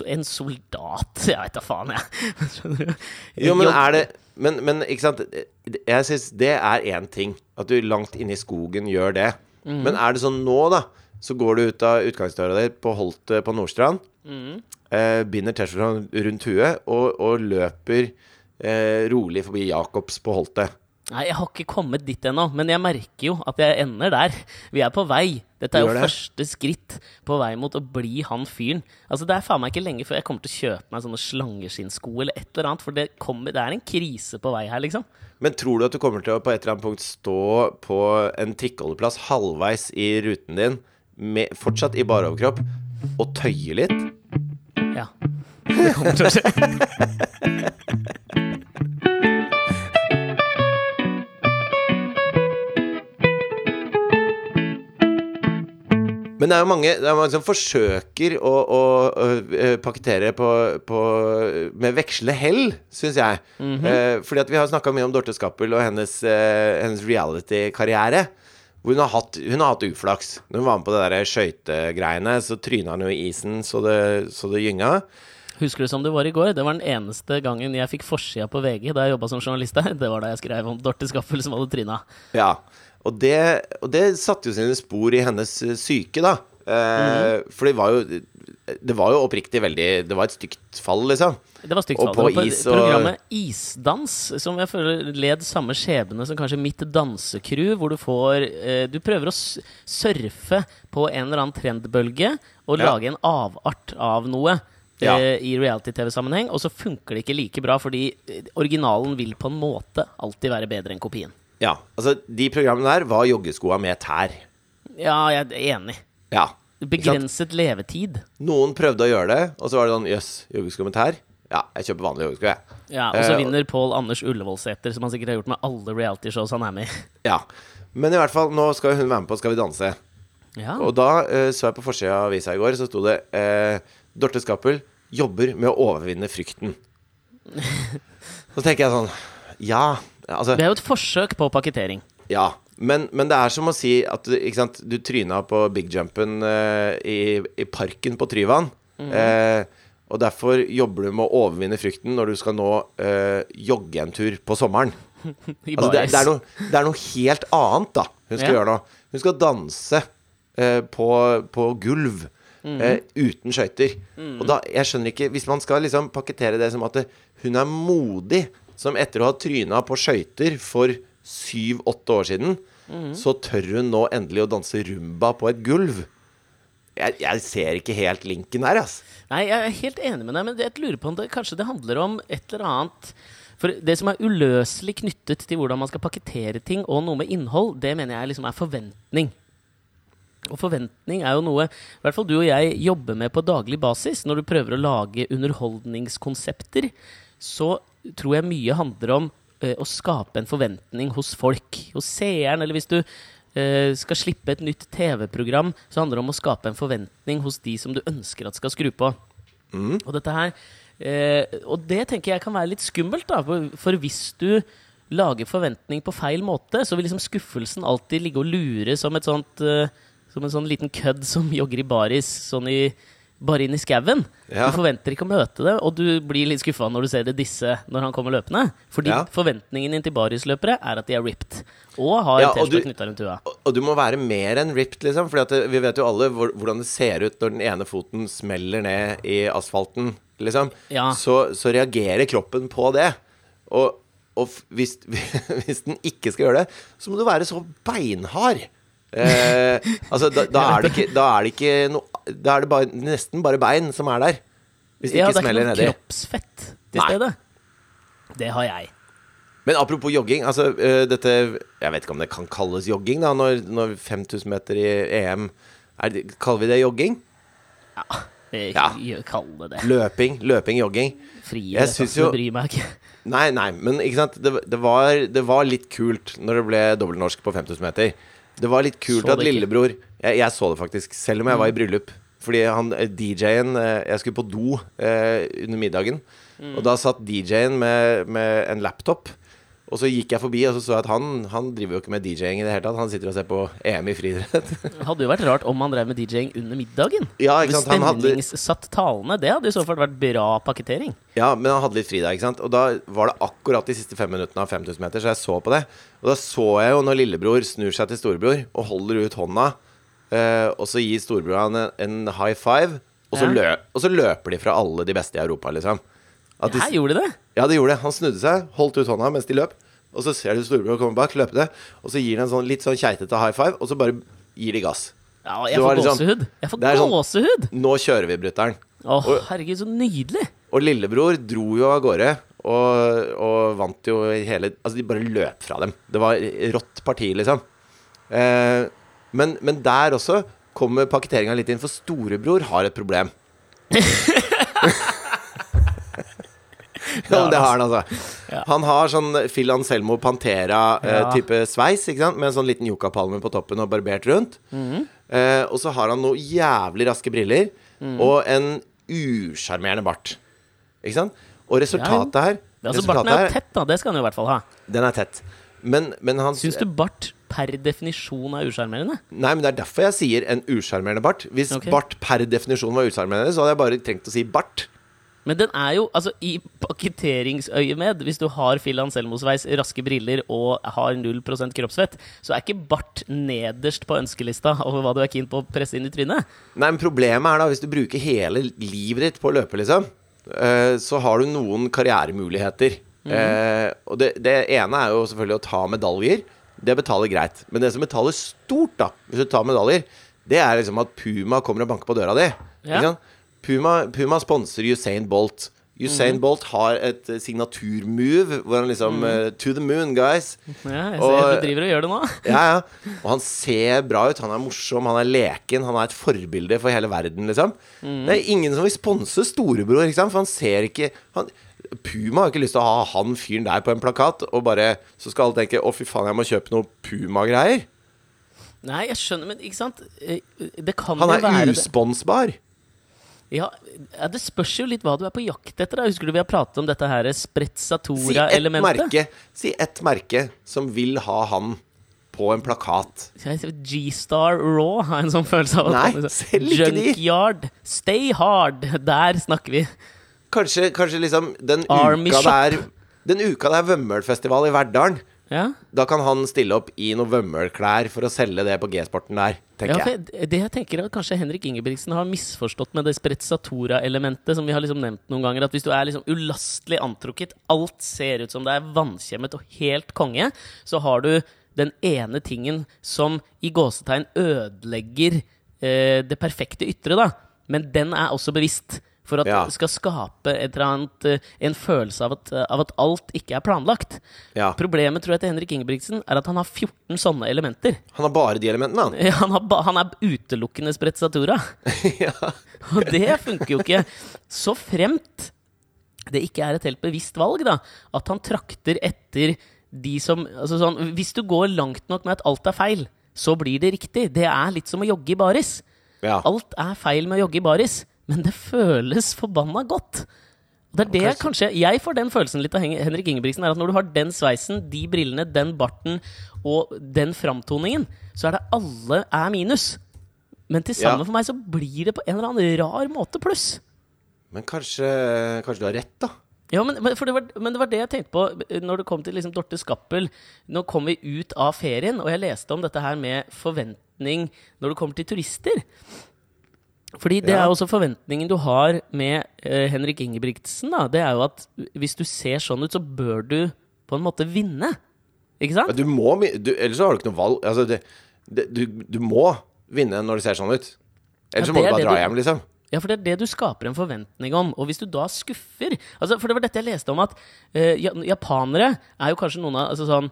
en soldat. Jeg veit da faen, jeg. Skjønner du? Jo, men er det Men, men ikke sant Jeg syns det er én ting. At du langt inne i skogen gjør det. Mm. Men er det sånn nå, da, så går du ut av utgangsdøra di på Holt på Nordstrand, mm. eh, binder T-skjorta rundt huet og, og løper eh, rolig forbi Jacobs på Holtet. Nei, jeg har ikke kommet dit ennå, men jeg merker jo at jeg ender der. Vi er på vei. Dette er jo det? første skritt på vei mot å bli han fyren. Altså, Det er faen meg ikke lenge før jeg kommer til å kjøpe meg sånne slangeskinnsko eller et eller annet, for det, kommer, det er en krise på vei her, liksom. Men tror du at du kommer til å på et eller annet punkt stå på en trikkeholdeplass halvveis i ruten din, med, fortsatt i bar overkropp, og tøye litt? Ja. Det kommer til å skje. Men det er jo mange, det er mange som forsøker å, å, å, eh, pakkettere på, på, med vekslende hell, syns jeg. eh, fordi at vi har snakka mye om Dorte Skappel og hennes, eh, hennes reality-karriere. Hvor hun har, hatt, hun har hatt uflaks. Når hun var med på det skøytegreiene, så tryna hun jo i isen så det, så det gynga. Husker du som det var i går? Det var den eneste gangen jeg fikk forsida på VG da jeg jobba som journalist der. Det var da jeg skrev om Dorte Skaffel som hadde tryna. Ja. Og det, og det satte jo sine spor i hennes eh, syke, da. Eh, For det var jo Det var jo oppriktig veldig Det var et stygt fall, liksom. Det var stygt Og fall. på Det var på is og- programmet Isdans, som jeg føler led samme skjebne som kanskje Mitt dansecrew, hvor du får eh, Du prøver å surfe på en eller annen trendbølge og Ja. lage en avart av noe. Ja. eh, I reality-TV-sammenheng, og så funker det ikke like bra, fordi eh, originalen vil på en måte alltid være bedre enn kopien. Ja, altså De programmene der var joggeskoa med tær. Ja, jeg er enig. Ja. Begrenset levetid. Noen prøvde å gjøre det, og så var det sånn Jøss, joggesko med tær? Ja, jeg kjøper vanlige joggesko, jeg. Ja, Og så Eh, vinner Pål Anders Ullevålseter, som han sikkert har gjort med alle realityshows han er med i. Ja. Men i hvert fall, nå skal hun være med på Skal vi danse. Ja. Og da uh, så jeg på forsida av avisa i går, så sto det eh, Dorte Skappel jobber med å overvinne frykten. Så tenker jeg sånn Ja, altså Det er jo et forsøk på pakketering. Ja. Men, men det er som å si at sant, du tryna på big jumpen eh, i, i parken på Tryvann. Eh, Og derfor jobber du med å overvinne frykten når du skal nå eh, jogge en tur på sommeren. Altså, det, det, er noe, det er noe helt annet, da. Hun skal Ja. gjøre nå. Hun skal danse eh, på, på gulv Mhm. eh, uten skøyter. Og da, jeg skjønner ikke Hvis man skal liksom pakkettere det som at det, hun er modig, som etter å ha tryna på skøyter for syv-åtte år siden, Mhm. så tør hun nå endelig å danse rumba på et gulv. Jeg, jeg ser ikke helt linken her, altså. Nei, jeg er helt enig med deg, men jeg lurer på om det kanskje det handler om et eller annet For det som er uløselig knyttet til hvordan man skal pakkettere ting, og noe med innhold, det mener jeg liksom er forventning. Og forventning er jo noe i hvert fall du og jeg jobber med på daglig basis. Når du prøver å lage underholdningskonsepter, så tror jeg mye handler om eh, å skape en forventning hos folk. Hos seeren, eller hvis du eh, skal slippe et nytt TV-program, så handler det om å skape en forventning hos de som du ønsker at skal skru på. Og dette her eh, Og det tenker jeg kan være litt skummelt, da. For, for hvis du lager forventning på feil måte, så vil liksom skuffelsen alltid ligge og lure som et sånt eh, Som en sånn liten kødd som jogger i baris sånn i bare inn i skauen. Ja. Du forventer ikke å møte det, og du blir litt skuffa når du ser det disse når han kommer løpende. Fordi Ja. forventningen din til barisløpere er at de er ripped. Og har Ja, T-skjorte knytta rundt huet. Og, og du må være mer enn ripped, liksom. For vi vet jo alle hvor, hvordan det ser ut når den ene foten smeller ned i asfalten, liksom. Ja. Så, så reagerer kroppen på det. Og, og hvis, hvis den ikke skal gjøre det, så må du være så beinhard. Eh, altså, da, da, er det ikke, da er det ikke noe Da er det bare, nesten bare bein som er der. Hvis det Ja, ikke det er ikke noe kroppsfett til Nei. stede. Det har jeg. Men apropos jogging, altså uh, dette Jeg vet ikke om det kan kalles jogging, da, når, når 5000 meter i EM det, Kaller vi det jogging? Ja, jeg, Ja. jeg kaller det. Løping, løping, jogging. Frie Jeg syns jo- bryr meg ikke. Nei, nei, men ikke sant Det, det, var, det var litt kult når det ble dobbeltnorsk på 5000 meter. Det var litt kult at lillebror jeg, jeg så det faktisk, selv om jeg var i bryllup. Fordi han eh, DJ-en eh, Jeg skulle på do eh, under middagen. Og da satt DJ-en med, med en laptop. Og så gikk jeg forbi, og så så jeg at han Han driver jo ikke med DJ-ing i det hele tatt. Han sitter og ser på EM i friidrett. Det hadde jo vært rart om han drev med DJ-ing under middagen. Ja, ikke sant, han hadde- Stemningssatt talene. Det hadde i så fall vært bra pakketering. Ja, men han hadde litt fri der, ikke sant? Og da var det akkurat de siste fem minuttene av 5000 meter, så jeg så på det. Og da så jeg jo når lillebror snur seg til storebror og holder ut hånda, eh, og så gir storebror han en, en high five, og så, Ja. lø og så løper de fra alle de beste i Europa, liksom. De, Her gjorde de det. ja, det gjorde det. Han snudde seg, holdt ut hånda mens de løp, og så ser du storebror komme bak, løpende, og så gir han en sånn litt sånn keitete high five, og så bare gir de gass. Ja, Det jeg får liksom- gåsehud. Jeg får gåsehud. sånn-! Nå kjører vi, brutter'n. Å, oh, herregud, så nydelig! Og lillebror dro jo av gårde og, og vant jo hele Altså, de bare løp fra dem. Det var rått parti, liksom. Eh, men, men der også kommer pakketeringa litt inn, for storebror har et problem. Ja, men det har han, altså. Ja. Han har sånn Phil Anselmo Pantera-type sveis, ikke sant? Med en sånn liten yucapalme på toppen og barbert rundt. Mhm. Eh, og så har han noen jævlig raske briller Mhm. og en usjarmerende bart. Ikke sant? Og resultatet her ja, altså, barten er jo tett, da. Det skal han jo i hvert fall ha. Den er tett. Men, men han Syns du bart per definisjon er usjarmerende? Nei, men det er derfor jeg sier en usjarmerende bart. Hvis okay. bart per definisjon var usjarmerende, så hadde jeg bare trengt å si bart. Men den er jo, altså i pakketteringsøyemed, hvis du har Phil Anselmo-sveis, raske briller og har 0% kroppsfett, så er ikke bart nederst på ønskelista over hva du er keen på å presse inn i trynet. Nei, men problemet er da, hvis du bruker hele livet ditt på å løpe, liksom, eh, så har du noen karrieremuligheter. Eh, og det, det ene er jo selvfølgelig å ta medaljer. Det betaler greit. Men det som betaler stort, da, hvis du tar medaljer, det er liksom at Puma kommer og banker på døra di. Ja. Ikke sant? Puma, Puma sponser Usain Bolt. Usain Bolt har et eh, signaturmove hvor han liksom eh, To the moon, guys. Ja, jeg ser Og- du driver og gjør det nå. Ja, ja. Og han ser bra ut. Han er morsom, han er leken. Han er et forbilde for hele verden, liksom. Det er ingen som vil sponse storebror, ikke sant? For han ser ikke han, Puma har ikke lyst til å ha han fyren der på en plakat, og bare Så skal alle tenke 'Å, fy faen, jeg må kjøpe noe Puma-greier'. Nei, jeg skjønner, men ikke sant? Eh, Det kan jo er Han er usponsbar. Ja, ja, det spørs jo litt hva du er på jakt etter. Da. Husker du vi har pratet om dette her Si ett sprezzatura-elementet? merke Si ett merke som vil ha han på en plakat. G-Star Raw har en sånn følelse av Nei, selv ikke de. Junkyard, Stay Hard, der snakker vi. Kanskje, kanskje liksom den Army uka, Shop. det er, den uka det er Vømmølfestival i Verdalen, Ja, da kan han stille opp i noen Vømmølklær for å selge det på G-sporten der, tenker ja, jeg- det jeg tenker er at kanskje Henrik Ingebrigtsen har misforstått med det sprezzatura-elementet som vi har liksom nevnt noen ganger. At hvis du er liksom ulastelig antrukket, alt ser ut som det er vannkjemmet og helt konge, så har du den ene tingen som i gåsetegn ødelegger eh, det perfekte ytre, da. Men den er også bevisst. For at Ja. det skal skape et eller annet, eh, en følelse av at, av at alt ikke er planlagt. Ja. Problemet tror jeg til Henrik Ingebrigtsen er at han har 14 sånne elementer. Han har bare de elementene, han. Ja, Han, har ba, han er utelukkende sprezzatura. ja. Og det funker jo ikke. Så fremt det ikke er et helt bevisst valg, da, at han trakter etter de som altså sånn, Hvis du går langt nok med at alt er feil, så blir det riktig. Det er litt som å jogge i baris. ja. Alt er feil med å jogge i baris, men det føles forbanna godt. Det er det jeg kanskje Jeg får den følelsen litt av Henrik Ingebrigtsen, er at når du har den sveisen, de brillene, den barten og den framtoningen, så er det alle er minus. Men til sammen Ja. for meg så blir det på en eller annen rar måte pluss. Men kanskje, kanskje du har rett, da. Ja, men, men, det var, men det var det jeg tenkte på når det kom til liksom Dorte Skappel. Nå kom vi ut av ferien, og jeg leste om dette her med forventning når det kommer til turister. Fordi det Ja. er også forventningen du har med uh, Henrik Ingebrigtsen. da Det er jo at hvis du ser sånn ut, så bør du på en måte vinne. Ikke Ja, sant? Du må, du, ellers så har du ikke noe valg. Altså, det, det, du, du må vinne når det ser sånn ut. Ellers Ja, så må du bare dra hjem, liksom. Ja, for det er det du skaper en forventning om. Og hvis du da skuffer altså, For det var dette jeg leste om, at uh, japanere er jo kanskje noen av altså, sånn,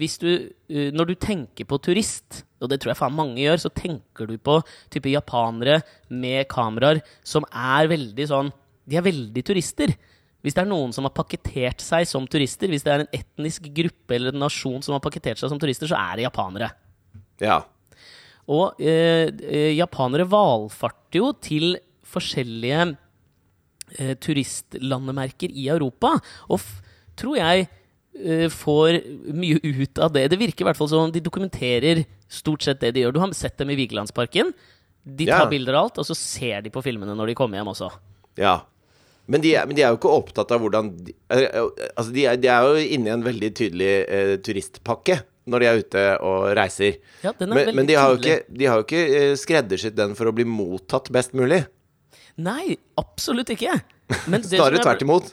hvis du, uh, Når du tenker på turist, og det tror jeg faen mange gjør, så tenker du på type japanere med kameraer som er veldig sånn De er veldig turister. Hvis det er noen som har pakketert seg som turister, hvis det er en etnisk gruppe eller en nasjon som har pakketert seg som turister, så er det japanere. Ja. Og eh, japanere valfarter jo til forskjellige eh, turistlandemerker i Europa, og tror jeg eh, får mye ut av det. Det virker i hvert fall som om de dokumenterer stort sett det de gjør. Du har sett dem i Vigelandsparken. De tar Ja. bilder av alt, og så ser de på filmene når de kommer hjem også. ja. Men de, men de er jo ikke opptatt av hvordan de, eh, Altså, de er, de er jo inne i en veldig tydelig eh, turistpakke når de er ute og reiser. Ja, den er Men, men de har jo ikke, de har jo ikke eh, skreddersydd den for å bli mottatt best mulig. Nei, absolutt ikke. Men det Snarere tvert imot.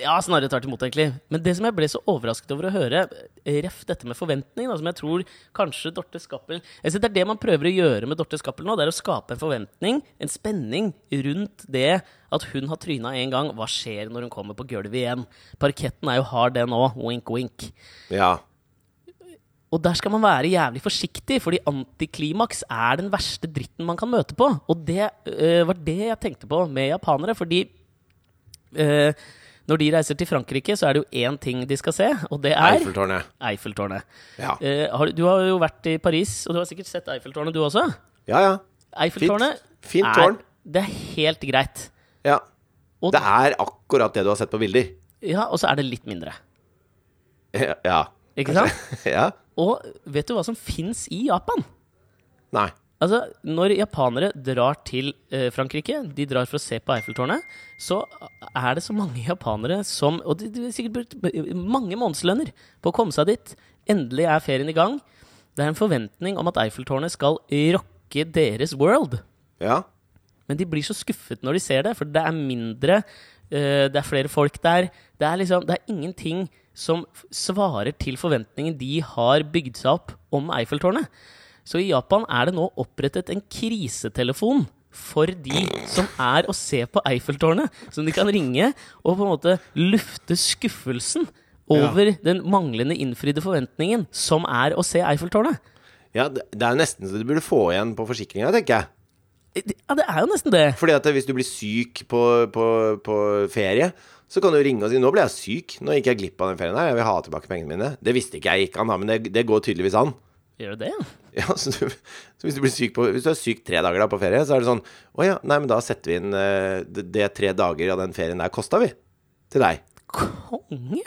Ja, snarere tvert imot, egentlig. Men det som jeg ble så overrasket over å høre, eh, ref dette med forventning, da, som jeg tror kanskje Dorte Skappel Det er det man prøver å gjøre med Dorte Skappel nå. Det er å skape en forventning, en spenning, rundt det at hun har tryna en gang. Hva skjer når hun kommer på gulvet igjen? Parketten er jo hard, den òg. Wink, wink. Ja. Og der skal man være jævlig forsiktig, fordi antiklimaks er den verste dritten man kan møte på. Og det øh, var det jeg tenkte på med japanere, fordi øh, når de reiser til Frankrike, så er det jo én ting de skal se, og det er Eiffeltårnet. Eiffeltårnet. Ja. Eh, har, du- har jo vært i Paris, og du har sikkert sett Eiffeltårnet, du også? ja, ja. Eiffeltårnet Fint fint tårn. Det er helt greit. Ja. Og, Det er akkurat det du har sett på bilder. ja, og så er det litt mindre. Ja. Ikke sant? ja. Og vet du hva som fins i Japan? Nei. Altså, Når japanere drar til eh, Frankrike, de drar for å se på Eiffeltårnet, så er det så mange japanere som Og de, de har sikkert brukt mange månedslønner på å komme seg dit. Endelig er ferien i gang. Det er en forventning om at Eiffeltårnet skal rocke deres world. Ja. Men de blir så skuffet når de ser det, for det er mindre eh, Det er flere folk der. Det er liksom Det er ingenting som svarer til forventningen de har bygd seg opp om Eiffeltårnet. Så i Japan er det nå opprettet en krisetelefon for de som er å se på Eiffeltårnet, som de kan ringe og på en måte lufte skuffelsen over den manglende innfridde forventningen som er å se Eiffeltårnet. ja det, det er nesten så du burde få igjen på forsikringa, tenker jeg. Ja, det er jo nesten det. Fordi at hvis du blir syk på, på, på ferie, så kan du ringe og si 'Nå ble jeg syk. Nå gikk jeg glipp av den ferien her. Jeg vil ha tilbake pengene mine.' Det visste ikke jeg gikk an, men det, det går tydeligvis an. Gjør det det? Ja, så, du, så hvis du på Hvis du er syk tre dager da på ferie, så er det sånn 'Å ja, nei, men da setter vi inn uh, det, det tre dager av den ferien der kosta, vi. Til deg'. Konge!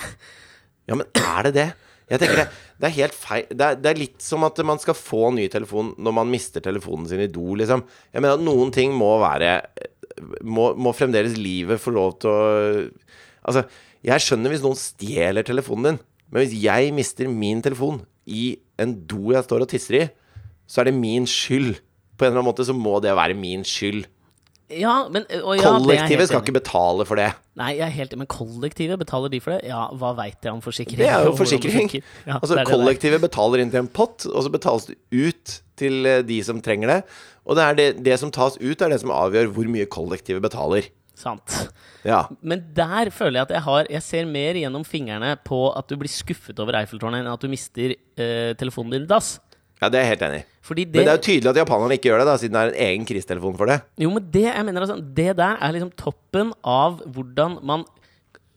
Ja, men er det det? Jeg tenker det, det er helt feil det er, det er litt som at man skal få ny telefon når man mister telefonen sin i do, liksom. Jeg mener at noen ting må være Må, må fremdeles livet få lov til å Altså, jeg skjønner hvis noen stjeler telefonen din, men hvis jeg mister min telefon i en do jeg står og tisser i, så er det min skyld. På en eller annen måte så må det være min skyld. Ja, men ja, Kollektivet skal ikke betale for det. Nei, jeg er helt Men kollektivet, betaler de for det? Ja, hva veit jeg om forsikring? Det er jo forsikring. Ja, Altså det det Kollektivet betaler inn til en pott, og så betales det ut til eh, de som trenger det. Og det, er det, det som tas ut, er det som avgjør hvor mye kollektivet betaler. Sant. Ja. Men der føler jeg at jeg har Jeg ser mer gjennom fingrene på at du blir skuffet over Eiffeltårnet, enn at du mister eh, telefonen din i dass. Ja, det er jeg helt enig i. Det, Men det er jo tydelig at japanerne ikke gjør det, da siden det er en egen krisetelefon for det. Jo, men det jeg mener altså, Det der er liksom toppen av hvordan man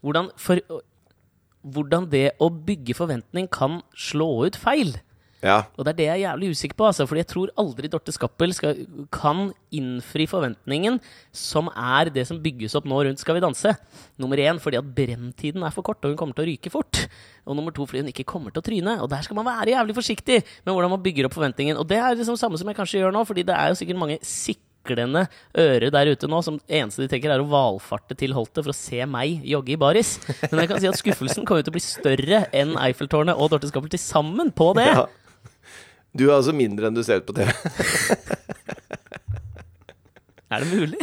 Hvordan, for, hvordan det å bygge forventning kan slå ut feil. Ja. Og det er det jeg er jævlig usikker på, altså, fordi jeg tror aldri Dorte Skappel skal, kan innfri forventningen som er det som bygges opp nå rundt Skal vi danse. Nummer én fordi at brenntiden er for kort, og hun kommer til å ryke fort. Og nummer to fordi hun ikke kommer til å tryne. Og der skal man være jævlig forsiktig med hvordan man bygger opp forventningen. Og det er liksom samme som jeg kanskje gjør nå, fordi det er jo sikkert mange siklende ører der ute nå som eneste de tenker er å valfarte til Holte for å se meg jogge i baris. Men jeg kan si at skuffelsen kommer til å bli større enn Eiffeltårnet og Dorte Skappel til sammen på det. ja. Du er altså mindre enn du ser ut på TV. Er det mulig?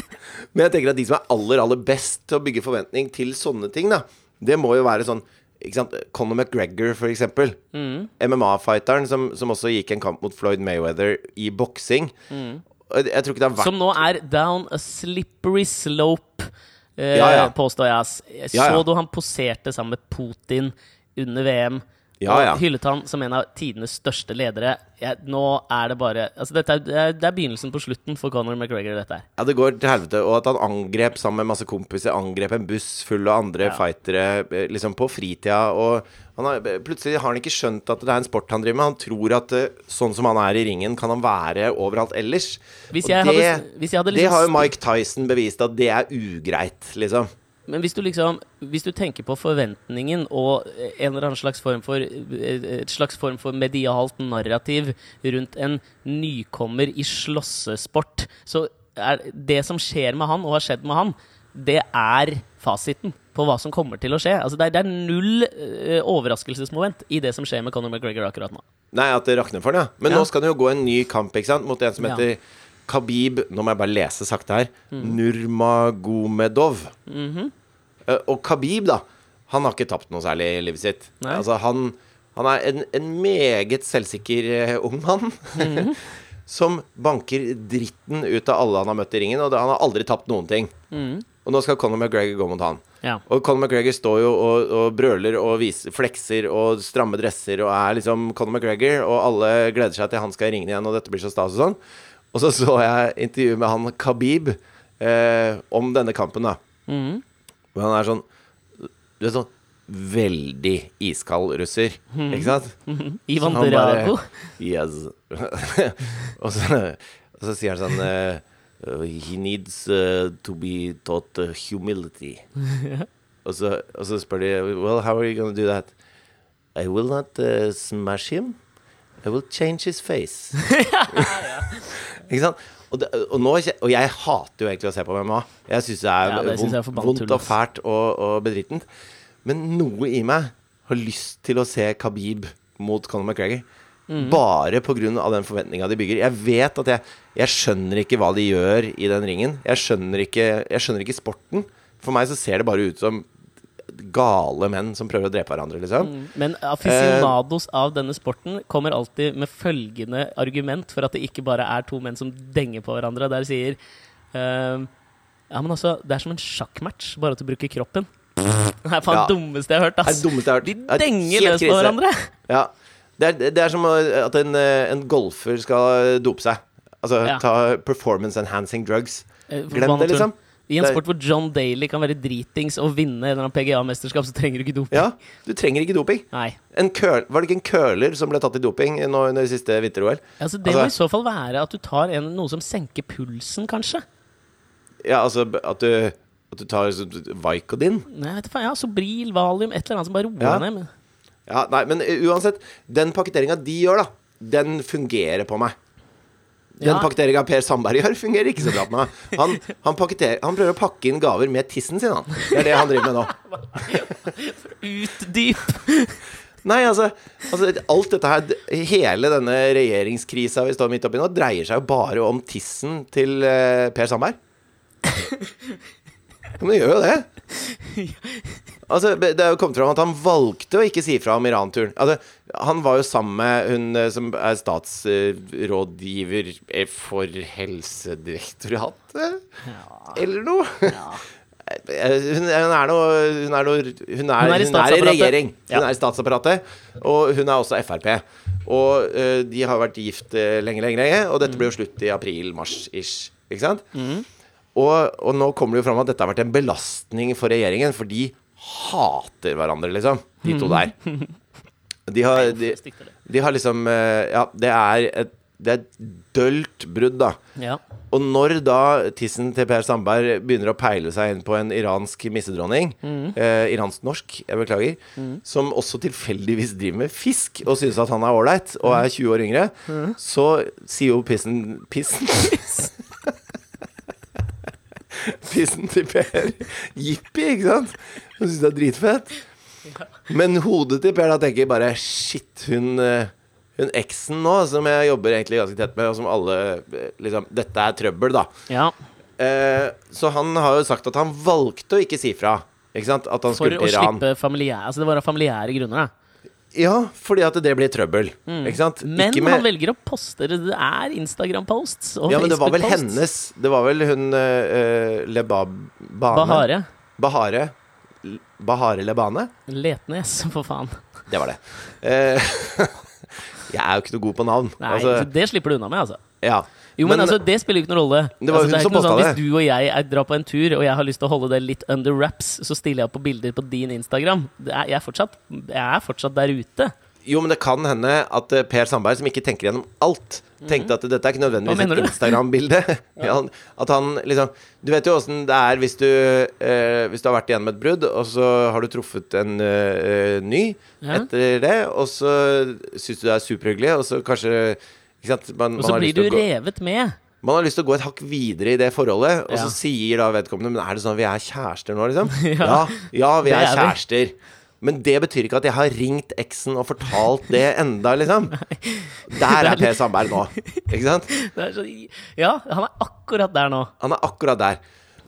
Men jeg tenker at de som er aller, aller best til å bygge forventning til sånne ting, da, det må jo være sånn ikke sant? Conor McGregor, for eksempel. MMA-fighteren som, som også gikk en kamp mot Floyd Mayweather i boksing. Mm. Jeg tror ikke det har vært Som nå er down a slippery slope, eh, Ja, ja. påstår jeg. Så Ja, du han poserte sammen med Putin under VM. Ja, ja. Hyllet han som en av tidenes største ledere. Jeg, nå er det bare altså er, det, er, det er begynnelsen på slutten for Conor McGregor, dette her. Ja, det går til helvete. Og at han angrep sammen med masse kompiser. Angrep en buss full av andre Ja. fightere eh, liksom på fritida. Og han har, plutselig har han ikke skjønt at det er en sport han driver med. Han tror at eh, sånn som han er i ringen, kan han være overalt ellers. Hvis Og det, hadde- hvis hadde det liksom har jo Mike Tyson bevist at det er ugreit, liksom. Men hvis du liksom Hvis du tenker på forventningen og en eller annen slags form for Et slags form for medialt narrativ rundt en nykommer i slåssesport, så er det som skjer med han, og har skjedd med han, det er fasiten på hva som kommer til å skje. Altså det, er, det er null eh, overraskelsesmoment i det som skjer med Conor McGregor akkurat nå. Nei, at det rakner for han, ja. Men Ja. nå skal det jo gå en ny kamp ikke sant? mot en som Ja. Khabib Nå må jeg bare lese sakte her. Mm. Nurmagomedov. Mhm. Eh, og Khabib, da, han har ikke tapt noe særlig i livet sitt. Nei. Altså, han, han er en, en meget selvsikker eh, ung mann. Mhm. som banker dritten ut av alle han har møtt i ringen. Og han har aldri tapt noen ting. Mm. Og nå skal Conor McGregor gå mot han. Ja. Og Conor McGregor står jo og, og brøler og viser, flekser og stramme dresser og er liksom Conor McGregor, og alle gleder seg til han skal i ringen igjen, og dette blir så stas og sånn. Og så så jeg intervju med han Khabib eh, om denne kampen, da. Mm. Hvor han er sånn Du er sånn veldig iskald russer, ikke sant? Ivan Så han Drago. Yes. og, så, og så sier han sånn uh, He needs uh, to be taught eh, humility. og, så, og så spør de Well, how are you gonna do that? I will not uh, smash him. I will change his face. Ikke sant? Og, det, og, nå, og jeg hater jo egentlig å se på MMA. Jeg syns det er, Ja, det synes jeg er vondt, vondt og fælt og, og bedrittent. Men noe i meg har lyst til å se Khabib mot Conor McGregor. Mm. Bare pga. den forventninga de bygger. Jeg vet at jeg, jeg skjønner ikke hva de gjør i den ringen. Jeg skjønner, ikke, jeg skjønner ikke sporten. For meg så ser det bare ut som gale menn som prøver å drepe hverandre, liksom. Mm. Men aficionados av denne sporten kommer alltid med følgende argument for at det ikke bare er to menn som denger på hverandre. Der sier ehm, Ja, men altså, det er som en sjakkmatch, bare at du bruker kroppen. Det er faen Ja. dummeste jeg har hørt, Det er ass. har hørt. De er denger løs på hverandre. Ja. Det er, det er som at en, eh, en golfer skal dope seg. Altså Ja. ta performance enhancing drugs. Eh, Glem det, liksom. I en Det sport hvor John Daly kan være dritings og vinne en eller annen PGA-mesterskap, så trenger du ikke doping. Ja, du trenger ikke doping. Nei. En køl, var det ikke en køler som ble tatt i doping nå under siste vinter-OL? Altså, det Altså- må i så fall være at du tar en, noe som senker pulsen, kanskje. Ja, altså at du, at du tar Vicodin? Nei, vet du faen, ja, Sobril, valium, et eller annet som bare roer Ja. ned. men- Ja, nei, men eh, uansett. Den pakketeringa de gjør, da, den fungerer på meg. Den Ja. pakketeringa Per Sandberg gjør, fungerer ikke så bra på meg. Han, han, han prøver å pakke inn gaver med tissen sin, han. Det er det han driver med nå. Utdyp! Nei, altså, altså Alt dette her, hele denne regjeringskrisa vi står midt oppi nå, dreier seg jo bare om tissen til uh, Per Sandberg. Men det gjør jo det. Altså, Det kommet fram at han valgte å ikke si fra om Iran-turen. Altså, han var jo sammen med hun eh, som er statsrådgiver eh, for Helsedirektoratet, eller noe. Ja. Hun, hun er noe Hun er, noe, hun er, Hun er i er i regjering. Hun Ja. er i statsapparatet. Og hun er også Frp. Og uh, de har vært gift uh, lenge, lenge, lenge. Og dette ble jo slutt i april-mars-ish. Ikke sant? Og, og nå kommer det jo fram at dette har vært en belastning for regjeringen, for de hater hverandre, liksom. De to der. De har, de, de har liksom eh, Ja, det er et det er et dølt brudd, da. Ja. Og når da tissen til Per Sandberg begynner å peile seg inn på en iransk missedronning, eh, iransk-norsk, jeg beklager, som også tilfeldigvis driver med fisk og synes at han er ålreit og er 20 år yngre, så sier jo pissen Pissen? pissen til Per jippi, ikke sant? Hun syns det er dritfett. Men hodet til Per da tenker bare Shit, hun eh, Hun eksen nå, som jeg jobber egentlig ganske tett med, og som alle eh, liksom Dette er trøbbel, da. ja. Eh, så han har jo sagt at han valgte å ikke si fra. Ikke sant? At han For skulle til Iran. slippe familiære Altså det var av familiære grunner, da. Ja, fordi at det blir trøbbel. Ikke sant? Mm. Men Ikke med- han velger å poste det. Det er Instagram-posts og Ja, men det var vel hennes Det var vel hun uh, Lebab... Bahare. Bahare. Bahare Lebane? Letnes, for faen. Det var det. Uh, jeg er jo ikke noe god på navn. Nei, altså, det slipper du unna med, altså. ja. Jo, men, altså, det spiller jo ikke noen rolle. Det var altså, hun er som sånn, det. Hvis du og jeg er, drar på en tur, og jeg har lyst til å holde det litt under wraps, så stiller jeg opp på bilder på din Instagram. Det er, jeg, er fortsatt, jeg er fortsatt der ute. Jo, men det kan hende at eh, Per Sandberg, som ikke tenker gjennom alt, tenkte at dette er ikke nødvendigvis et? Instagram-bilde. ja. At han liksom Du vet jo åssen det er hvis du, eh, hvis du har vært igjennom et brudd, og så har du truffet en eh, ny Ja. etter det, og så syns du det er superhyggelig, og så kanskje? Man, Og så blir du revet med. Man har lyst til å gå et hakk videre i det forholdet, og Ja. så sier da vedkommende Men er det sånn at vi er kjærester nå, liksom? Ja. ja, ja, vi er er vi. kjærester. Men det betyr ikke at jeg har ringt eksen og fortalt det enda, liksom. Der er Per Sandberg nå. Ikke sant? Det er så, ja, han er akkurat der nå. Han er akkurat der.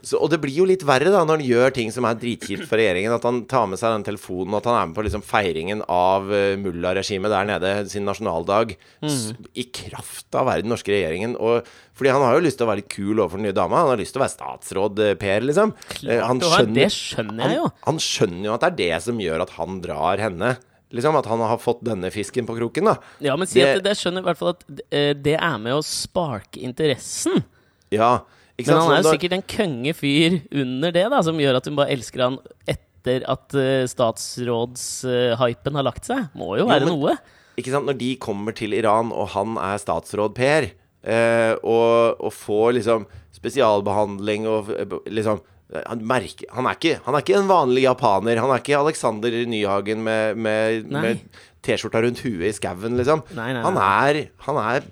Så, og det blir jo litt verre da når han gjør ting som er dritkjipt for regjeringen. At han tar med seg den telefonen, og at han er med på liksom feiringen av uh, mullaregimet der nede, sin nasjonaldag, s i kraft av å være den norske regjeringen. Og, fordi han har jo lyst til å være litt kul overfor den nye dama. Han har lyst til å være statsråd uh, Per, liksom. Klart, han skjønner, det skjønner jeg jo. Han, han skjønner jo at det er det som gjør at han drar henne. Liksom At han har fått denne fisken på kroken, da. Ja, men si Det- at det, det skjønner i hvert fall at eh, det er med å sparke interessen. Ja. Ikke Men han er jo sikkert en køngefyr under det, da, som gjør at hun bare elsker han etter at uh, statsrådshypen har lagt seg. Må jo være men- noe. Ikke sant, Når de kommer til Iran, og han er statsråd Per, uh, og, og får liksom spesialbehandling og eh, liksom han, merker, han, er ikke, han er ikke en vanlig japaner. Han er ikke Alexander Nyhagen med, med, med T-skjorta rundt huet i skauen, liksom. Nei, nei, Han er, han er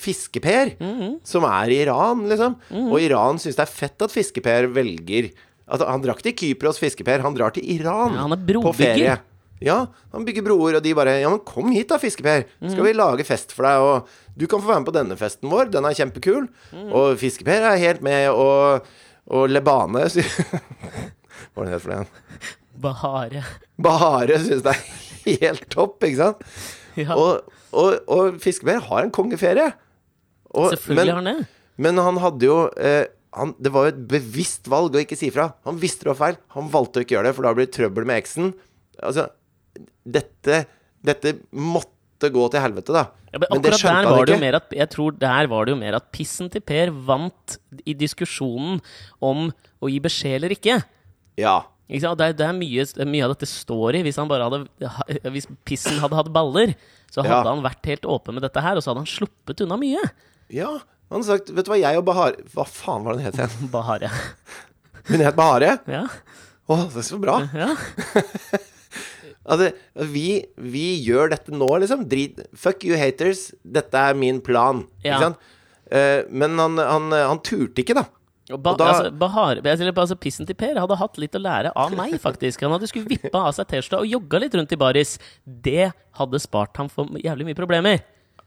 Fiske-Per, -hmm. som er i Iran, liksom. Og Iran syns det er fett at Fiske-Per velger altså, Han drar ikke til Kypros, Fiske-Per. Han drar til Iran Ja, han på ferie. Ja, han bygger broer, og de bare Ja, men kom hit da, Fiske-Per. Skal vi lage fest for deg, og du kan få være med på denne festen vår. Den er kjempekul. Mm. Og Fiske-Per er helt med, og, og Lebane Hva var det het for det igjen? Bahare. Bahare syns det er helt topp, ikke sant? Ja, Og, og, og Fiskebær har en kongeferie. Og, selvfølgelig men, har han det. men han hadde jo eh, han, Det var jo et bevisst valg å ikke si fra. Han visste det var feil. Han valgte å ikke gjøre det, for da blir det trøbbel med eksen. Altså, dette, dette måtte gå til helvete, da. Ja, men Men det skjønte han ikke. mer at Jeg tror der var det jo mer at pissen til Per vant i diskusjonen om å gi beskjed eller ikke. Ja. Ikke? Det, det er mye, mye av dette står i. Hvis, hadde, hvis pissen hadde hatt baller, så hadde Ja. han vært helt åpen med dette her, og så hadde han sluppet unna mye. Ja. Han hadde sagt Vet du hva, jeg og Bahare Hva faen var det hun het igjen? Bahare. Hun het Bahare? Ja. Å, det er så bra. ja. Altså, vi, vi gjør dette nå, liksom. Drit Fuck you haters. Dette er min plan. Ja. Ikke sant? Uh, men han, han, han turte ikke, da. Ba, da- altså, Bahar, altså, Pissen til Per hadde hatt litt å lære av meg, faktisk. Han hadde skulle vippa av seg T-skjorta og jogga litt rundt i baris. Det hadde spart ham for jævlig mye problemer.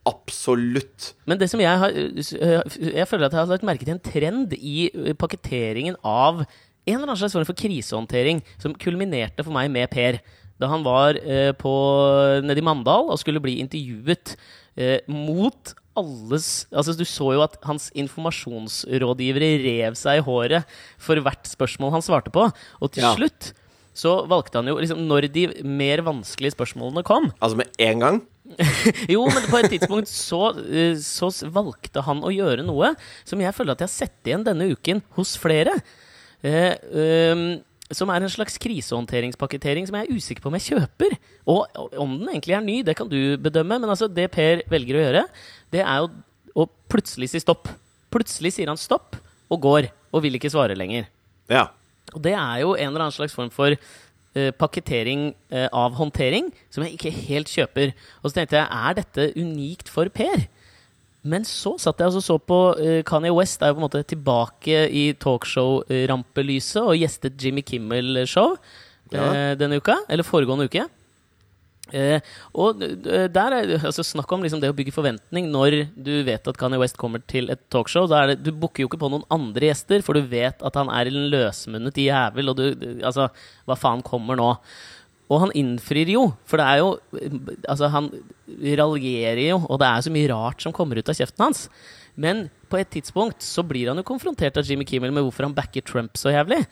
Absolutt. Men det som jeg har Jeg føler at jeg har lagt merke til en trend i pakketteringen av en eller annen slags form for krisehåndtering som kulminerte for meg med Per. Da han var eh, på nede i Mandal og skulle bli intervjuet eh, mot alles Altså, du så jo at hans informasjonsrådgivere rev seg i håret for hvert spørsmål han svarte på. Og til Ja. slutt så valgte han jo liksom Når de mer vanskelige spørsmålene kom, Altså med en gang. jo, men på et tidspunkt så, eh, så valgte han å gjøre noe som jeg føler at jeg har sett igjen denne uken hos flere. Eh, ehm, som er en slags krisehåndteringspakketering som jeg er usikker på om jeg kjøper. Og og om den egentlig er ny, det kan du bedømme, men altså det Per velger å gjøre, det er jo å plutselig si stopp. Plutselig sier han stopp og går, og vil ikke svare lenger. Ja. Og det er jo en eller annen slags form for eh, pakketering eh, av håndtering som jeg ikke helt kjøper. Og så tenkte jeg, er dette unikt for Per? Men så satt jeg og så så på eh, Kanye West er jo på en måte tilbake i talkshow-rampelyset og gjestet Jimmy Kimmel-show Ja. eh, denne uka. Eller foregående uke. Eh, og der er altså Snakk om liksom det å bygge forventning når du vet at Kanye West kommer til et talkshow. Da det, du booker jo ikke på noen andre gjester, for du vet at han er en løsmunnet jævel. Og du Altså, hva faen kommer nå? Og han innfrir jo, for det er jo Altså, han raljerer jo, og det er så mye rart som kommer ut av kjeften hans. Men på et tidspunkt så blir han jo konfrontert av Jimmy Kimmel med hvorfor han backer Trump så jævlig.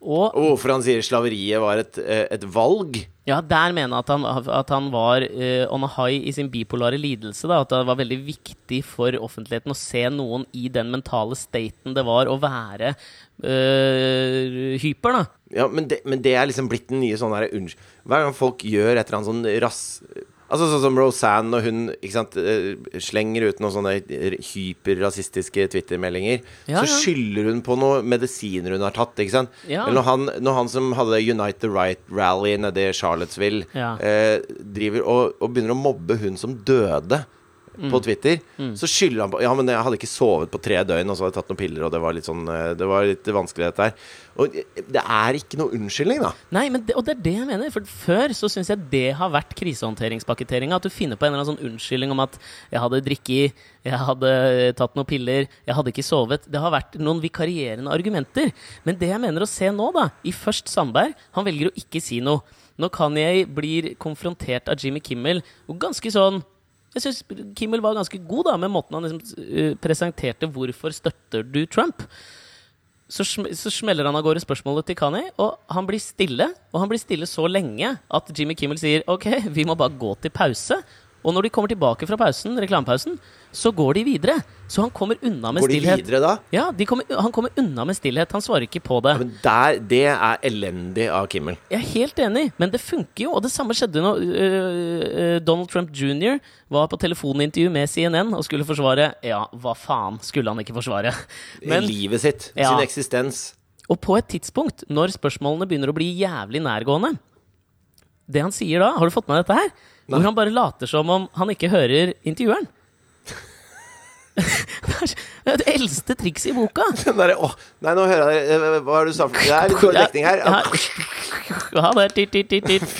Og hvorfor han sier slaveriet var et, eh, et valg. ja, der mener jeg at han, at han var uh, on a high i sin bipolare lidelse. Da, at det var veldig viktig for offentligheten å se noen i den mentale staten det var å være uh, hyper. da Ja, men det, men det er liksom blitt den nye sånn her unnskyld Hver gang folk gjør et eller annet sånn rass... Altså sånn som Rosanne når hun sant, eh, slenger ut noen sånne hyperrasistiske Twitter-meldinger, Ja, så skylder hun på noen medisiner hun har tatt. ikke sant? Ja. Eller når han, når han som hadde Unite the Right-rally nede i Charlottesville, Ja. eh, driver og, og begynner å mobbe hun som døde. Mm. På Twitter Så skylder han på Ja, men jeg hadde ikke sovet på tre døgn, og så hadde jeg tatt noen piller, og det var litt sånn eh, Det var litt vanskelig, dette her. Og det er ikke noe unnskyldning, da. Nei, men det, og det er det jeg mener. For før så syns jeg det har vært krisehåndteringspakketeringa. At du finner på en eller annen sånn unnskyldning om at 'jeg hadde drikket, jeg hadde tatt noen piller, jeg hadde ikke sovet'. Det har vært noen vikarierende argumenter. Men det jeg mener å se nå, da, i Først Sandberg Han velger å ikke si noe. Når Kanye blir konfrontert av Jimmy Kimmel, og ganske sånn jeg syns Kimmel var ganske god da med måten han liksom, eh, presenterte 'hvorfor støtter du Trump'? så, sm så smeller han av gårde spørsmålet til Kanye, og han blir stille. Og han blir stille så lenge at Jimmy Kimmel sier OK, vi må bare gå til pause. Og når de kommer tilbake fra pausen, reklamepausen, så går de videre. Så han kommer unna med Går de stillhet. videre da? Ja, de kommer, Han kommer unna med stillhet. Han svarer ikke på det. Men der, det er elendig av Kimmel. Jeg er helt enig, men det funker jo. Og det samme skjedde når øh, øh, Donald Trump jr. var på telefonintervju med CNN og skulle forsvare Ja, hva faen skulle han ikke forsvare? Men, Livet sitt. Ja. Sin eksistens. og på et tidspunkt, når spørsmålene begynner å bli jævlig nærgående Det han sier da Har du fått med dette her? Hvor han bare later som om han ikke hører intervjueren. det er det eldste trikset i boka. Derre Åh, nei, nå hører jeg eh, Hva er det du sa Det er litt dårlig dekning her. Ja, der, er tit. titt, titt.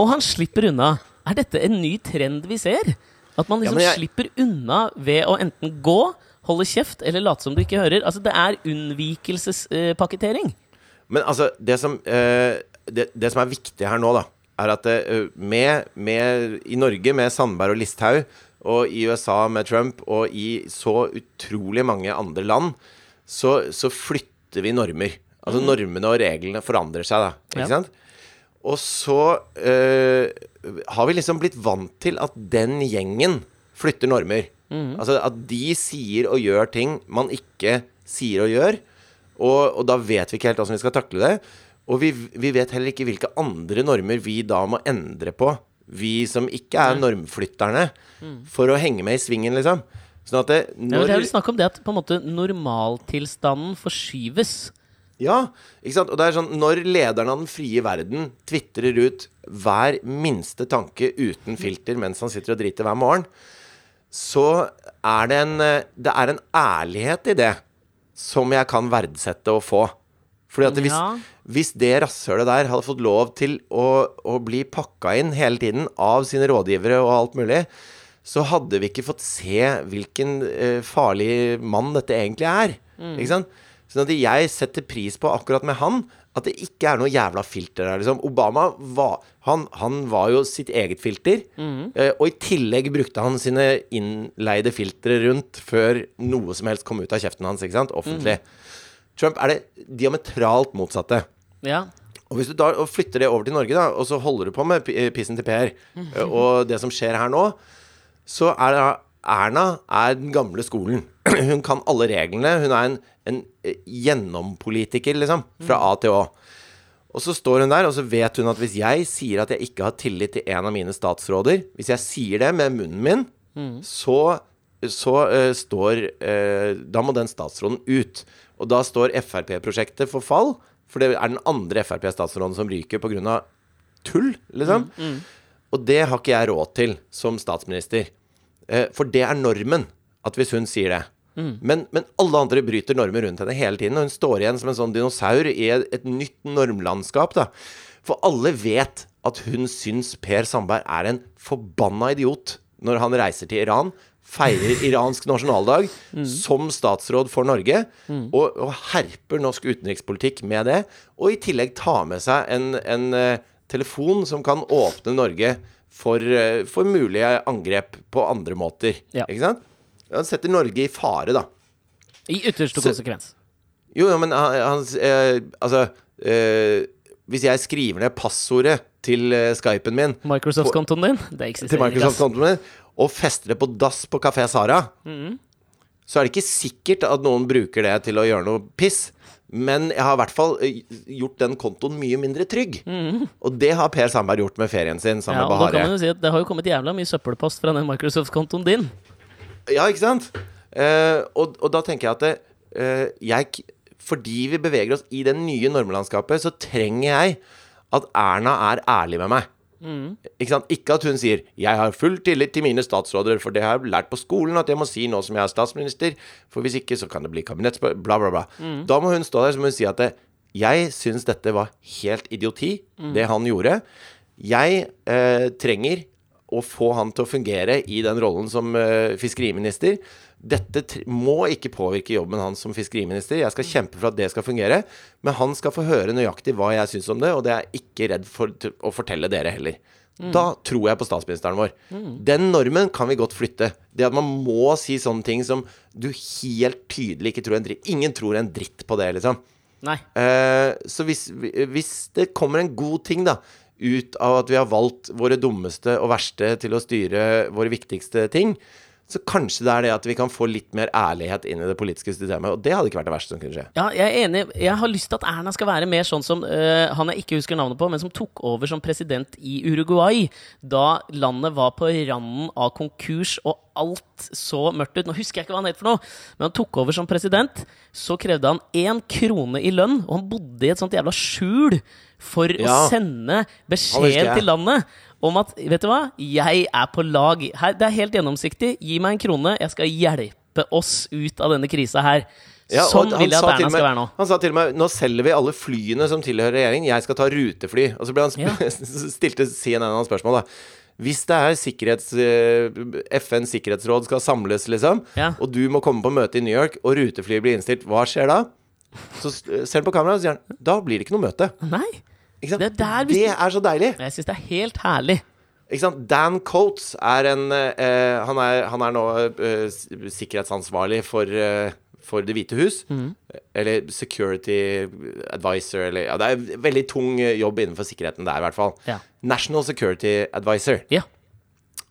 Og han slipper unna. Er dette en ny trend vi ser? At man liksom ja, jeg- slipper unna ved å enten gå, holde kjeft eller late som du ikke hører. Altså, det er unnvikelsespakketering. Men altså, det som, eh, det, det som er viktig her nå, da, er at eh, med, med, i Norge med Sandberg og Listhaug, og i USA med Trump, og i så utrolig mange andre land, så, så flytter vi normer. Altså normene og reglene forandrer seg, da. Ikke Ja. sant? Og så øh, har vi liksom blitt vant til at den gjengen flytter normer. Altså at de sier og gjør ting man ikke sier og gjør. Og, og da vet vi ikke helt hvordan vi skal takle det. Og vi, vi vet heller ikke hvilke andre normer vi da må endre på. Vi som ikke er normflytterne. For å henge med i svingen, liksom. Sånn at det, Ja, det er vel snakk om det at på en måte normaltilstanden forskyves. Ja, ikke sant? Og det er sånn Når lederen av den frie verden tvitrer ut hver minste tanke uten filter mens han sitter og driter hver morgen, så er det en Det er en ærlighet i det som jeg kan verdsette å få. Fordi at hvis, Ja. Hvis det rasshølet der hadde fått lov til å, å bli pakka inn hele tiden av sine rådgivere og alt mulig, så hadde vi ikke fått se hvilken eh, farlig mann dette egentlig er. Ikke sant? Sånn at jeg setter pris på akkurat med han at det ikke er noe jævla filter der, liksom. Obama var Han, han var jo sitt eget filter. eh, og i tillegg brukte han sine innleide filtre rundt før noe som helst kom ut av kjeften hans, ikke sant? Offentlig. Trump er det diametralt motsatte. Ja. Og hvis du da og flytter det over til Norge, da, og så holder du på med pissen til Per, eh, og det som skjer her nå, så er det Erna er den gamle skolen. Hun kan alle reglene. Hun er en, en eh, gjennompolitiker, liksom. Fra A til Å. Og så står hun der, og så vet hun at hvis jeg sier at jeg ikke har tillit til en av mine statsråder Hvis jeg sier det med munnen min, så, så uh, står uh, Da må den statsråden ut. Og da står Frp-prosjektet for fall. For det er den andre Frp-statsråden som ryker pga. tull, liksom. Og det har ikke jeg råd til som statsminister. Eh, for det er normen, at hvis hun sier det. Men, men alle andre bryter normer rundt henne hele tiden, og hun står igjen som en sånn dinosaur i et, et nytt normlandskap. da. For alle vet at hun syns Per Sandberg er en forbanna idiot når han reiser til Iran, feirer iransk nasjonaldag som statsråd for Norge, og, og herper norsk utenrikspolitikk med det, og i tillegg tar med seg en, en uh, telefon som kan åpne Norge for, uh, for mulige angrep på andre måter. Ja. Ikke sant? Han setter Norge i fare, da. I ytterste Så- konsekvens. Jo, men han, han uh, Altså Hvis jeg skriver ned passordet til Skypen min Microsoft-kontoen din, det til eksisterer ikke. Og fester det på dass på Kafé Sara, så er det ikke sikkert at noen bruker det til å gjøre noe piss. Men jeg har i hvert fall eh, gjort den kontoen mye mindre trygg. Og det har Per Sandberg gjort med ferien sin sammen Ja, med og da kan man jo si at Det har jo kommet jævla mye søppelpost fra den Microsoft-kontoen din. Ja, ikke sant? Eh, og, og da tenker jeg at det, eh, jeg, Fordi vi beveger oss i det nye normlandskapet, så trenger jeg at Erna er ærlig med meg. Ikke sant? Ikke at hun sier 'Jeg har full tillit til mine statsråder, for det har jeg lært på skolen at jeg må si nå som jeg er statsminister', for hvis ikke så kan det bli kabinettsspør... Bla, bla, bla. Da må hun stå der så må hun si at det, 'Jeg syns dette var helt idioti, det han gjorde'. Jeg eh, trenger å få han til å fungere i den rollen som uh, fiskeriminister. Dette må ikke påvirke jobben hans som fiskeriminister. Jeg skal kjempe for at det skal fungere. Men han skal få høre nøyaktig hva jeg syns om det, og det er jeg ikke redd for å fortelle dere heller. Da tror jeg på statsministeren vår. Den normen kan vi godt flytte. Det at man må si sånne ting som du helt tydelig ikke tror en dritt Ingen tror en dritt på det, liksom. Nei. Uh, så hvis, hvis det kommer en god ting da ut av at vi har valgt våre dummeste og verste til å styre våre viktigste ting, så kanskje det er det at vi kan få litt mer ærlighet inn i det politiske systemet. Og det hadde ikke vært det verste som kunne skje. Ja, jeg er enig. Jeg har lyst til at Erna skal være mer sånn som øh, han jeg ikke husker navnet på, men som tok over som president i Uruguay da landet var på randen av konkurs og alt så mørkt ut. Nå husker jeg ikke hva han het for noe, men han tok over som president. Så krevde han én krone i lønn, og han bodde i et sånt jævla skjul for å sende beskjed til landet om at vet du hva, jeg er på lag. Her, det er helt gjennomsiktig. Gi meg en krone, jeg skal hjelpe oss ut av denne krisa her. Ja, sånn han vil jeg at Erna skal være nå. Han sa til med nå selger vi alle flyene som tilhører regjeringen. Jeg skal ta rutefly. Og så ble han Ja. stilte CNN noen spørsmål, da. Hvis det er sikkerhets, eh, FNs sikkerhetsråd skal samles, liksom, Ja. og du må komme på møte i New York, og ruteflyet blir innstilt, hva skjer da? Så s- ser han på kameraet og sier han, da blir det ikke noe møte. Nei. Det er der det er så deilig. Jeg syns det er helt herlig. Dan Coates er en eh, han, er, han er nå eh, sikkerhetsansvarlig for, eh, for Det hvite hus. Eller security advisor, eller Ja, det er en veldig tung jobb innenfor sikkerheten der, i hvert fall. Ja. National Security Advisor. Ja.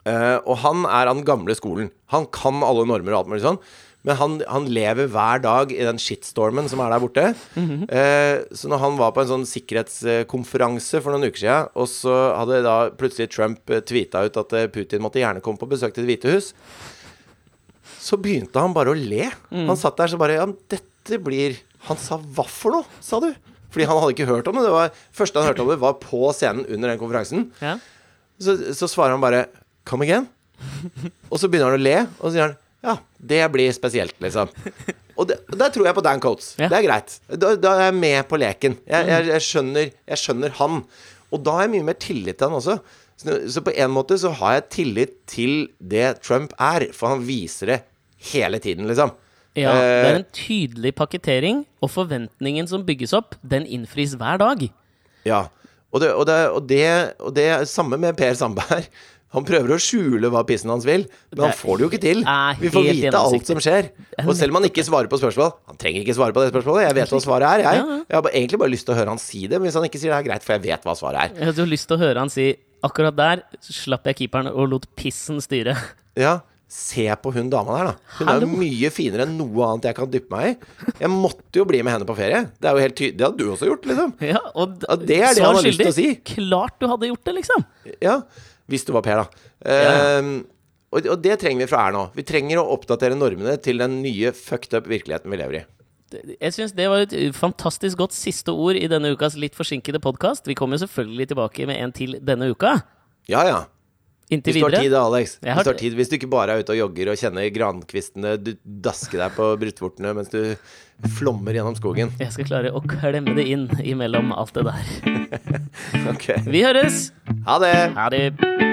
Eh, og han er av den gamle skolen. Han kan alle normer og alt mulig sånn. Men han, han lever hver dag i den shitstormen som er der borte. eh, så når han var på en sånn sikkerhetskonferanse for noen uker siden, og så hadde da plutselig Trump eh, tweeta ut at eh, Putin måtte gjerne komme på besøk til Det hvite hus, så begynte han bare å le. Han satt der så bare Ja, dette blir Han sa hva for noe, sa du? Fordi han hadde ikke hørt om det. det var, første han hørte om det, var på scenen under den konferansen. Ja. Så, så svarer han bare 'come again'. Og så begynner han å le, og så sier han 'ja, det blir spesielt', liksom. Og det, der tror jeg på Dan Coates. Ja. Det er greit. Da, da er jeg med på leken. Jeg, jeg, jeg, skjønner, jeg skjønner han. Og da har jeg mye mer tillit til han også. Så, så på en måte så har jeg tillit til det Trump er, for han viser det hele tiden, liksom. Ja, det er Eh, en tydelig pakketering, og forventningen som bygges opp, den innfris hver dag. Ja. Og det, og, det, og, det, og det samme med Per Sandberg. Han prøver å skjule hva pissen hans vil, men han får det jo ikke til. Vi får vite alt som skjer. Og selv om han ikke svarer på spørsmål Han trenger ikke svare på det spørsmålet. Jeg vet hva svaret er, jeg. Jeg har egentlig bare lyst til å høre han si det, men hvis han ikke sier det, er greit, for jeg vet hva svaret er. Jeg hadde jo lyst til å høre han si akkurat der slapp jeg keeperen og lot pissen styre. Ja, se på hun dama der, da. Hun er jo mye finere enn noe annet jeg kan dyppe meg i. Jeg måtte jo bli med henne på ferie. Det er jo helt tydelig. Det hadde du også gjort, liksom. Ja, og Ja, det er det han har lyst til å si. Klart du hadde gjort det, liksom. Ja, hvis du var Per, da. Ja. Ehm, og, og det trenger vi fra her nå. Vi trenger å oppdatere normene til den nye fucked up virkeligheten vi lever i. Jeg syns det var et fantastisk godt siste ord i denne ukas litt forsinkede podkast. Vi kommer jo selvfølgelig tilbake med en til denne uka. Ja, ja. Inntil Hvis du har tid, da, Alex. Hvis du, har tid. tid. Hvis du ikke bare er ute og jogger og kjenner grankvistene du dasker deg på bruttvortene mens du flommer gjennom skogen. Jeg skal klare å klemme det inn imellom alt det der. Ok. Vi høres! Ha det! Ha det.